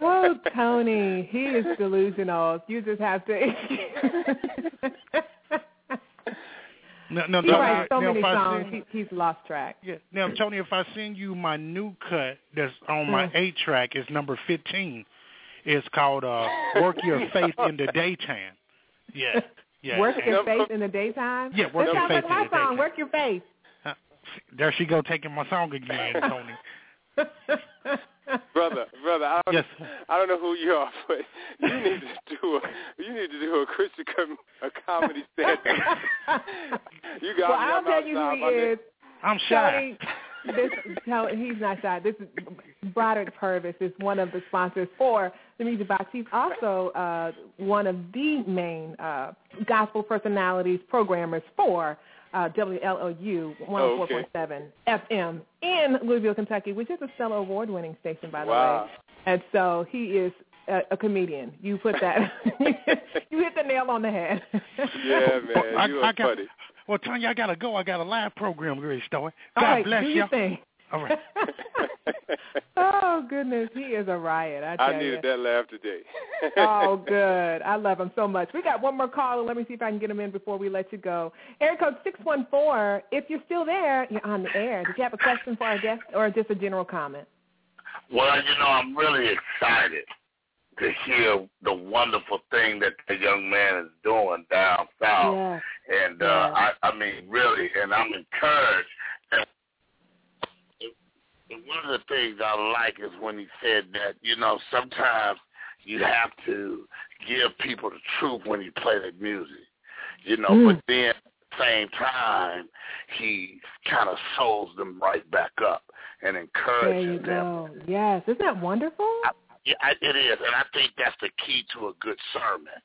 Oh, Tony, he is delusional. You just have to. No, no, he no, writes so now, many songs, send- he, he's lost track. Yeah. Now, Tony, if I send you my new cut that's on my Mm. eight track, it's number fifteen. It's called uh, "Work Your Faith in the Daytime." Yeah. Yeah. Work your face in the daytime. Yeah, work your sounds face like my in the song. daytime. Work your face. There she go taking my song again, Tony. brother, brother, I don't, Yes. I don't know who you are, but you need to do a you need to do a Christian com- a comedy stand. you got well, me. I'll I'm tell you who my he neck. is. I'm shy. This, Tony, he's not shy. This is Broderick Purvis is one of the sponsors for the Music Box. He's also uh, one of the main uh, gospel personalities, programmers for uh, WLOU 104.7 FM in Louisville, Kentucky, which is a Stellar Award-winning station, by the Wow. way. And so he is a, a comedian. You put that, you hit the nail on the head. Yeah, man, I- you I are got- funny. Well, Tanya, I gotta go. I got a live program, Grace Story. All God right, bless do you. your thing. All right. oh goodness, he is a riot. I tell I needed you. that laugh today. oh, good. I love him so much. We got one more caller. Let me see if I can get him in before we let you go. Area code six one four. If you're still there, you're on the air. Did you have a question for our guest, or just a general comment? Well, you know, I'm really excited to hear the wonderful thing that the young man is doing down south. Yes. And uh, I, I mean, really, and I'm encouraged. One of the things I like is when he said that, you know, sometimes you have to give people the truth when you play the music, you know, Mm. but then at the same time, he kind of souls them right back up and encourages them. go. Yes, isn't that wonderful? Yeah, it is, and I think that's the key to a good sermon.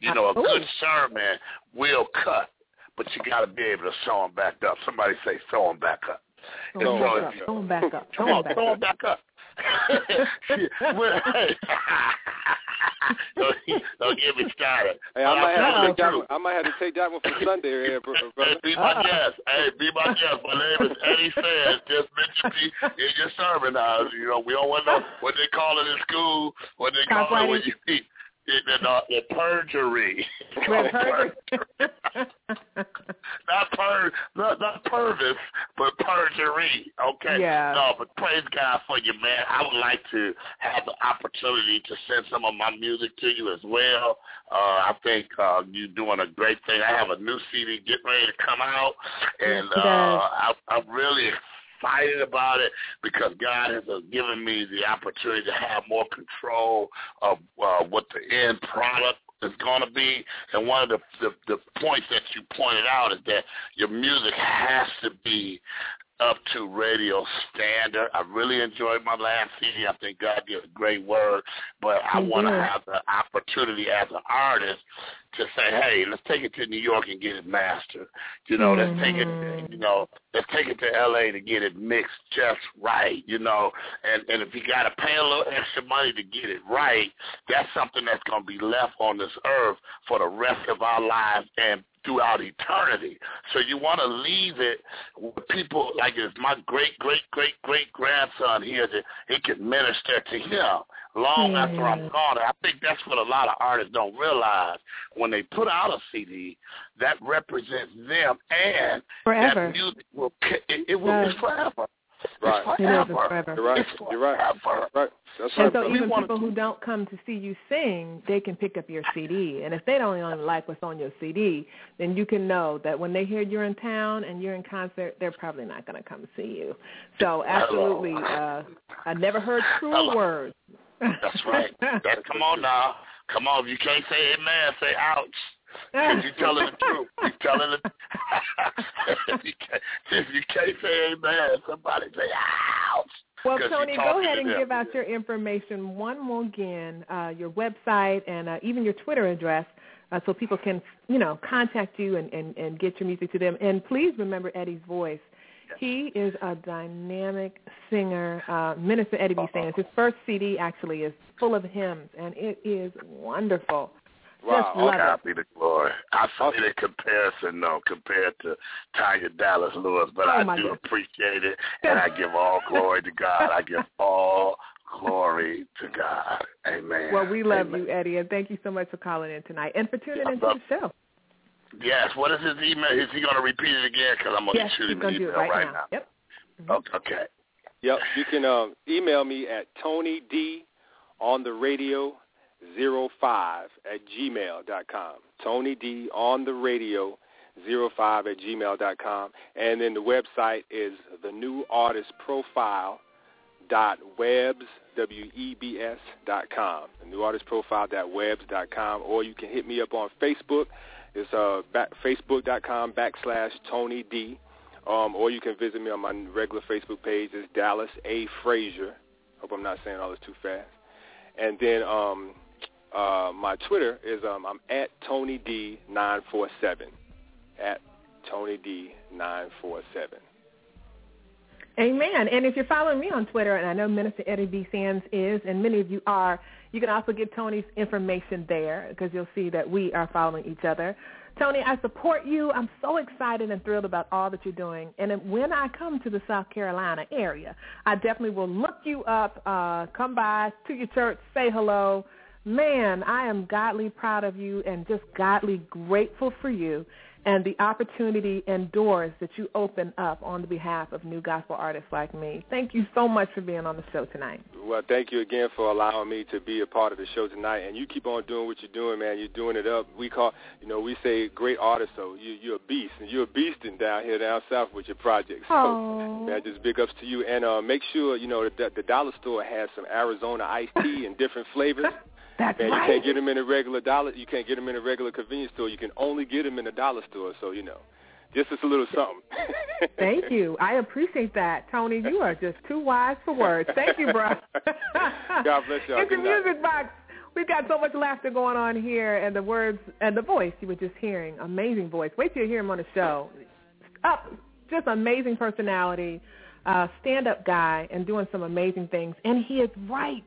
You know, a good sermon will cut, but you got to be able to sew them back up. Somebody say sew them back up. And Throw so back up. Throw him back up. Come Throw him on, back throw up. them back up. Well, don't, don't get me started. Hey, I might have to take the that truth. one. I might have to take that one for Sunday, here, bro- Hey, be my guest. Hey, be my guest. My name is Eddie Sands. Just mention me in your sermon house. You know, we don't want to know what they call it in school, what they call it when you eat. It, the, uh, the perjury. It's perjury. Not not, pervis, but perjury. Okay. Yeah. No, but praise God for you, man. I would like to have the opportunity to send some of my music to you as well. Uh, I think uh, you're doing a great thing. I have a new CD getting ready to come out, and uh. I, I'm really excited about it because God has uh, given me the opportunity to have more control of uh, what the end product is going to be. And one of the, the the points that you pointed out is that your music has to be up to radio standard. I really enjoyed my last CD. I think God did a great work, but I want to have the opportunity as an artist to say, hey, let's take it to New York and get it mastered. You know, let's take Mm-hmm. it, you know, let's take it to L.A. to get it mixed just right. You know, and and if you got to pay a little extra money to get it right, that's something that's going to be left on this earth for the rest of our lives and throughout eternity. So you want to leave it with people like if my great great great great grandson here that it can minister to him long after I'm gone. And I think that's what a lot of artists don't realize when they put out a CD that represents them and Forever. that music will it, it will it's forever. Right. It's It is forever. forever. You're right. It's You're right. forever. Right. That's And right. so brother. even wanna- people who don't come to see you sing, they can pick up your CD. And if they don't even like what's on your CD, then you can know that when they hear you're in town and you're in concert, they're probably not going to come see you. So absolutely, uh, I never heard cruel Hello. words. That's right. That, come on now. Come on. If you can't say amen, say ouch. Because you're telling the truth. You're telling the if, you can't, if you can't say amen, somebody say ouch. Well, Tony, go ahead and them. give out your information one more again, uh, your website and uh, even your Twitter address, uh, so people can, you know, contact you and, and, and get your music to them. And please remember Eddie's voice. He is a dynamic singer. Uh, Minister Eddie B. Sanders. His first CD actually is full of hymns, and it is wonderful. Wow. Just love God it. be the glory. I see the comparison, though, compared to Tanya Dallas Lewis, but Oh, I do goodness. appreciate it, and I give all glory to God. I give all glory to God. Amen. Well, we love Amen. you, Eddie, and thank you so much for calling in tonight and for tuning I into the show. Yes. What is his email? Is he going to repeat it again? Because I'm going to Yes, shoot he's him going an to do email it right, right now. Yep. Okay. okay. Yep. You can um, email me at Tony D on the radio zero five at gmail dot com. Tony D on the radio zero five at gmail dot com. And then the website is the new artist profile dot webs w e b s dot com. The new artist profile dot webs dot com. Or you can hit me up on Facebook. It's uh back, facebook dot com backslash Tony D. Um, or you can visit me on my regular Facebook page. It's Dallas A. Frazier. Hope I'm not saying all this too fast. And then um, uh, my Twitter is um, I'm at Tony D nine four seven. At Tony D nine four seven. Amen. And if you're following me on Twitter, and I know Minister Eddie B. Sands is, and many of you are, you can also get Tony's information there because you'll see that we are following each other. Tony, I support you. I'm so excited and thrilled about all that you're doing. And when I come to the South Carolina area, I definitely will look you up, uh, come by to your church, say hello. Man, I am godly proud of you and just godly grateful for you and the opportunity and doors that you open up on the behalf of new gospel artists like me. Thank you so much for being on the show tonight. Well, thank you again for allowing me to be a part of the show tonight. And you keep on doing what you're doing, man. You're doing it up. We call, you know, we say great artist. So you, you're a beast, and you're a beast in down here down south with your projects. So, Oh. man, just big ups to you. And uh, make sure you know that the dollar store has some Arizona iced tea in different flavors. That's Man, right. you can't get them in a regular dollar. You can't get them in a regular convenience store. You can only get them in a dollar store. So you know, just as a little something. Thank you. I appreciate that. Tony, you are just too wise for words. Thank you, bro. God bless y'all. It's night. music box. We've got so much laughter going on here, and the words and the voice you were just hearing. Amazing voice. Wait till you hear him on the show. Up, just amazing personality, uh, stand-up guy, and doing some amazing things. And he is right.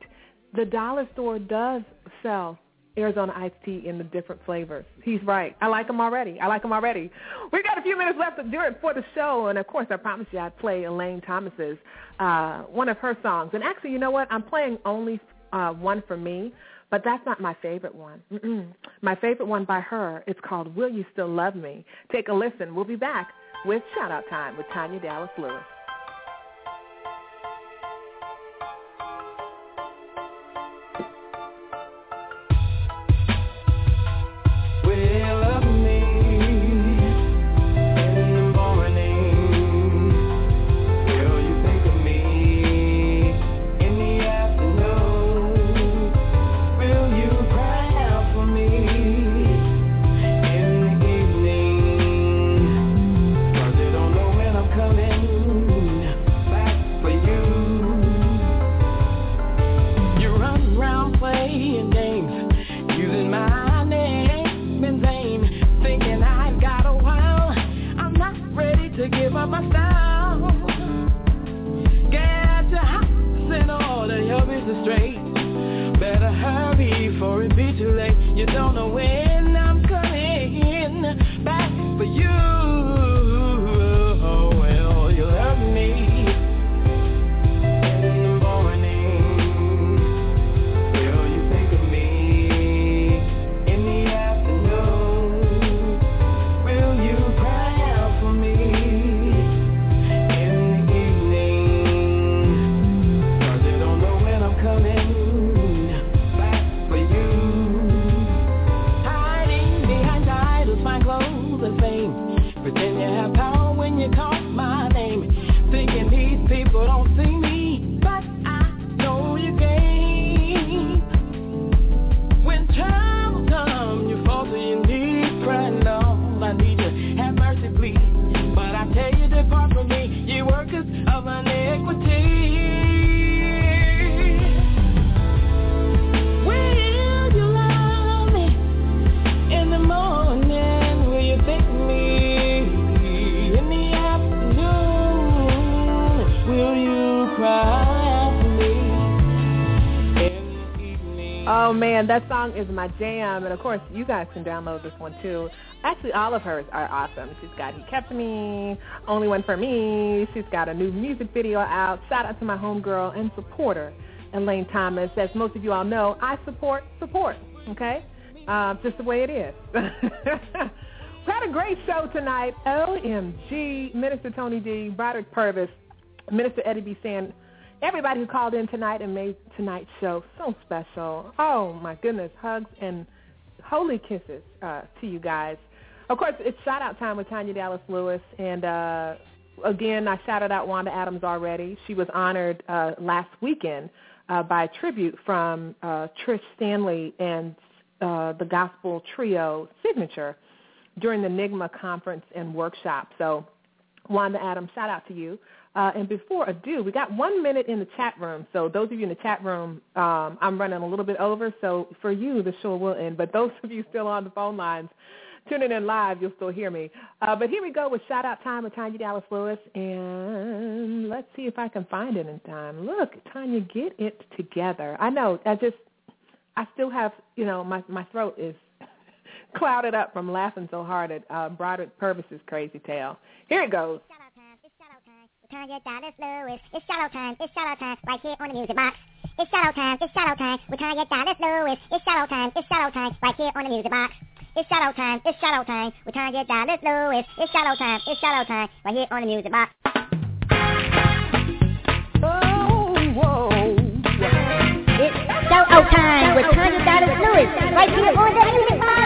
The dollar store does sell Arizona iced tea in the different flavors. He's right. I like him already. I like him already. We've got a few minutes left it for the show, and of course, I promise you I'd play Elaine Thomas's uh, one of her songs. And actually, you know what? I'm playing only uh, one for me, but that's not my favorite one. Mm-mm. My favorite one by her. It's called "Will You Still Love Me." Take a listen. We'll be back with shout out time with Tanya Dallas Lewis. It be too late. You don't know when my jam, and of course you guys can download this one too. Actually, all of hers are awesome. She's got "He Kept Me," "Only One for Me." She's got a new music video out. Shout out to my homegirl and supporter, Elaine Thomas. As most of you all know, I support support. Okay, uh, just the way it is. we had a great show tonight. OMG, Minister Tony D, Broderick Purvis, Minister Eddie B. Sand, everybody who called in tonight and made tonight's show so special. Oh my goodness, hugs and holy kisses uh, to you guys. Of course, it's shout out time with Tanya Dallas Lewis, and uh, again, I shouted out Wanda Adams already. She was honored uh, last weekend uh, by a tribute from uh, Trish Stanley and uh, the Gospel Trio Signature during the NIGMA conference and workshop. So, Wanda Adams, shout out to you. Uh, and before ado, we got one minute in the chat room. So those of you in the chat room, um, I'm running a little bit over. So for you, the show will end. But those of you still on the phone lines, tuning in live, you'll still hear me. Uh, but here we go with shout out time with Tanya Dallas Lewis, and let's see if I can find it in time. Look, Tanya, get it together. I know. I just, I still have, you know, my my throat is clouded up from laughing so hard at uh, Broderick Purvis's crazy tale. Here it goes. Tanya Dallas Lewis. It's shadow time. It's shadow time. Right here on the music box. It's shadow time. It's shadow time. With Tanya Dallas Lewis. It's shadow time. It's shadow time. Right here on the music box. It's shadow time. It's shadow time. With Tanya Dallas Lewis. It's shadow time. It's shadow time. Right here on the music box. Oh. It's shadow time with Tanya Dallas Lewis. Right here on the music box.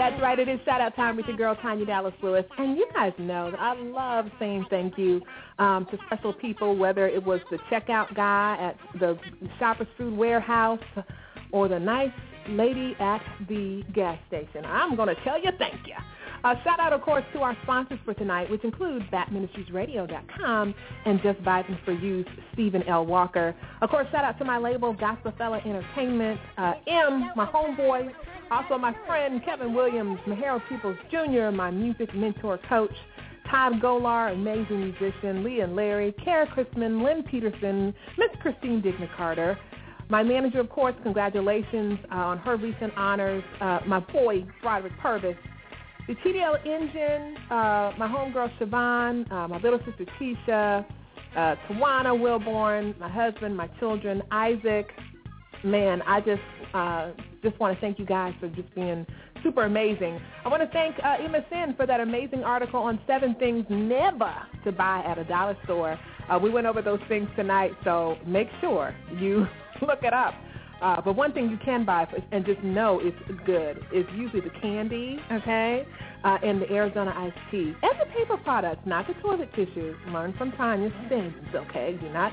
That's right. It is shout out time with your girl Tanya Dallas Lewis, and you guys know that I love saying thank you um, to special people, whether it was the checkout guy at the Shoppers Food Warehouse or the nice lady at the gas station. I'm going to tell you thank you. Uh, shout out, of course, to our sponsors for tonight, which include BatMinistriesRadio.com and Just Vibing for You, Stephen L. Walker. Of course, shout out to my label, Gospel Fella Entertainment, uh, M, my homeboy, also my friend Kevin Williams, Maharo Peoples Jr., my music mentor coach, Todd Golar, amazing musician, Lee and Larry, Kara Chrisman, Lynn Peterson, Miss Christine Digna Carter, my manager, of course, congratulations uh, on her recent honors, uh, my boy, Broderick Purvis, the TDL engine, uh, my homegirl Siobhan, uh, my little sister Keisha, uh, Tawana Wilborn, my husband, my children, Isaac. Man, I just uh, just want to thank you guys for just being super amazing. I want to thank uh, MSN for that amazing article on seven things never to buy at a dollar store. Uh, we went over those things tonight, so make sure you look it up. Uh, but one thing you can buy and just know it's good is usually the candy, okay, uh, and the Arizona iced tea. And the paper products, not the toilet tissue. Learn from Tanya's sins, okay? Do not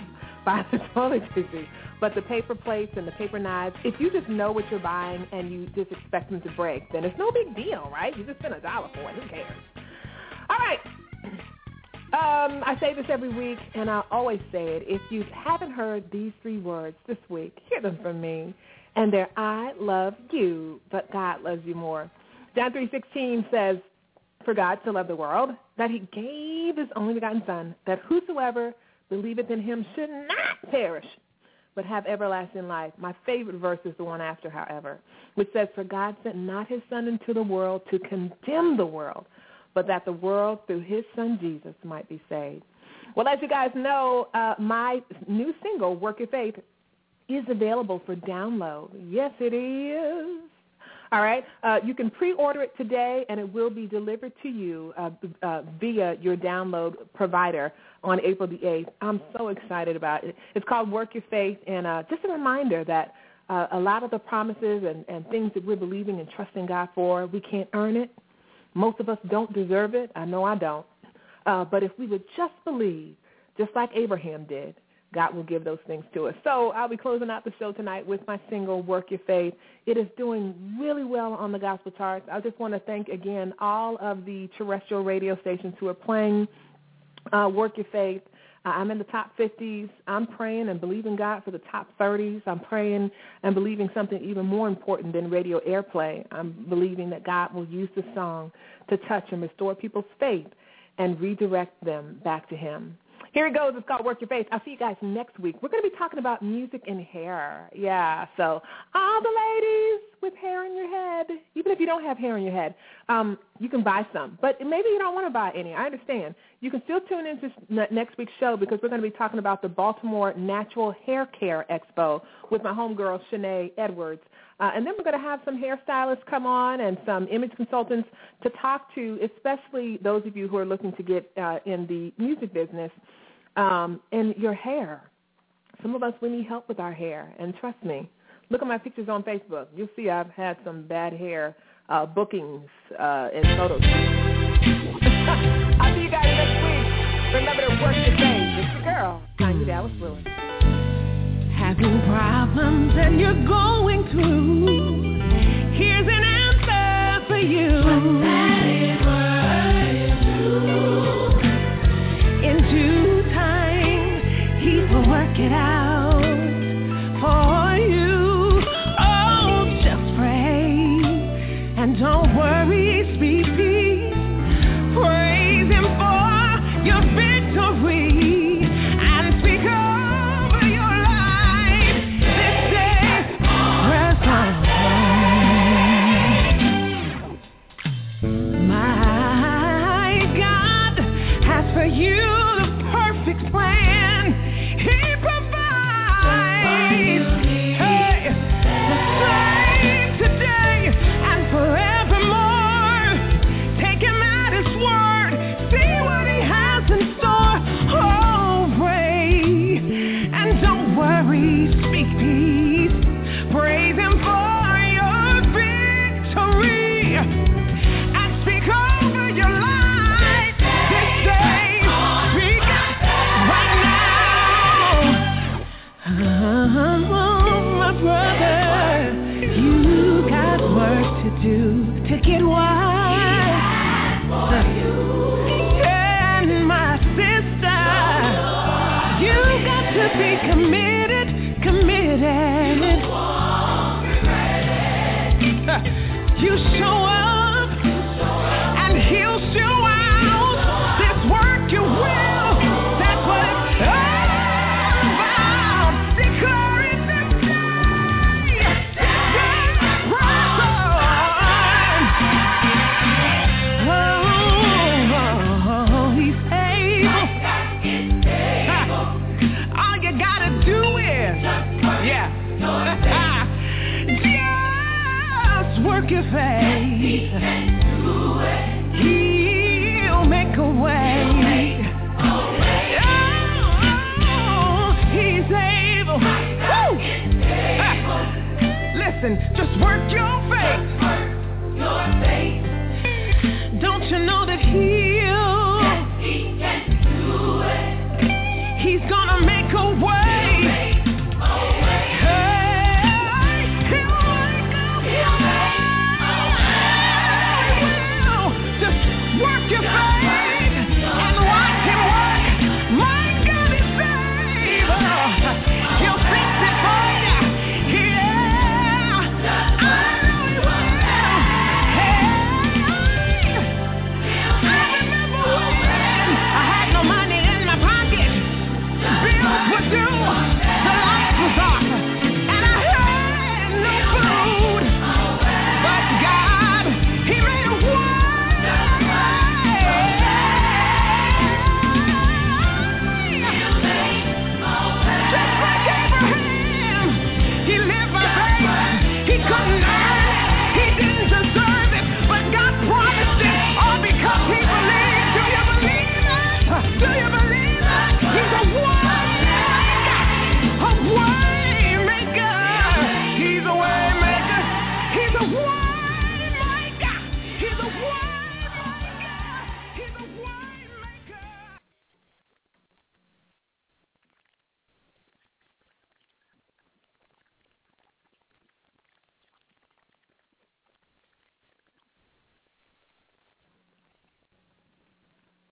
the toilet tissue. But the paper plates and the paper knives, if you just know what you're buying and you just expect them to break, then it's no big deal, right? You just spent a dollar for it. Who cares? All right. Um, I say this every week, and I always say it. If you haven't heard these three words this week, hear them from me. And they're, I love you, but God loves you more. John 3.16 says, For God to love the world, that he gave his only begotten Son, that whosoever believeth in him should not perish, but have everlasting life. My favorite verse is the one after, however, which says, For God sent not his Son into the world to condemn the world, but that the world through his son Jesus might be saved. Well, as you guys know, uh, my new single, Work Your Faith, is available for download. Yes, it is. All right. Uh, you can pre-order it today, and it will be delivered to you uh, uh, via your download provider on April the 8th. I'm so excited about it. It's called Work Your Faith, and uh, just a reminder that uh, a lot of the promises and, and things that we're believing and trusting God for, we can't earn it. Most of us don't deserve it. I know I don't. Uh, but if we would just believe, just like Abraham did, God will give those things to us. So I'll be closing out the show tonight with my single, Work Your Faith. It is doing really well on the gospel charts. I just want to thank again all of the terrestrial radio stations who are playing uh, Work Your Faith. Uh, I'm in the top 50s. I'm praying and believing God for the top 30s. I'm praying and believing something even more important than radio airplay. I'm believing that God will use the song to touch and restore people's faith and redirect them back to him. Here it goes. It's called Work Your Faith. I'll see you guys next week. We're going to be talking about music and hair. Yeah, so all the ladies with hair in your head, even if you don't have hair in your head, um, you can buy some. But maybe you don't want to buy any. I understand. You can still tune into next week's show because we're going to be talking about the Baltimore Natural Hair Care Expo with my homegirl, Shanae Edwards. Uh, and then we're going to have some hairstylists come on and some image consultants to talk to, especially those of you who are looking to get uh, in the music business um, and your hair. Some of us, we need help with our hair. And trust me, look at my pictures on Facebook. You'll see I've had some bad hair uh, bookings uh, and photos. I'll see you guys next week. Remember to work your. It's your girl, Tanya Dallas Lewis having problems that you're going through, here's an answer for you.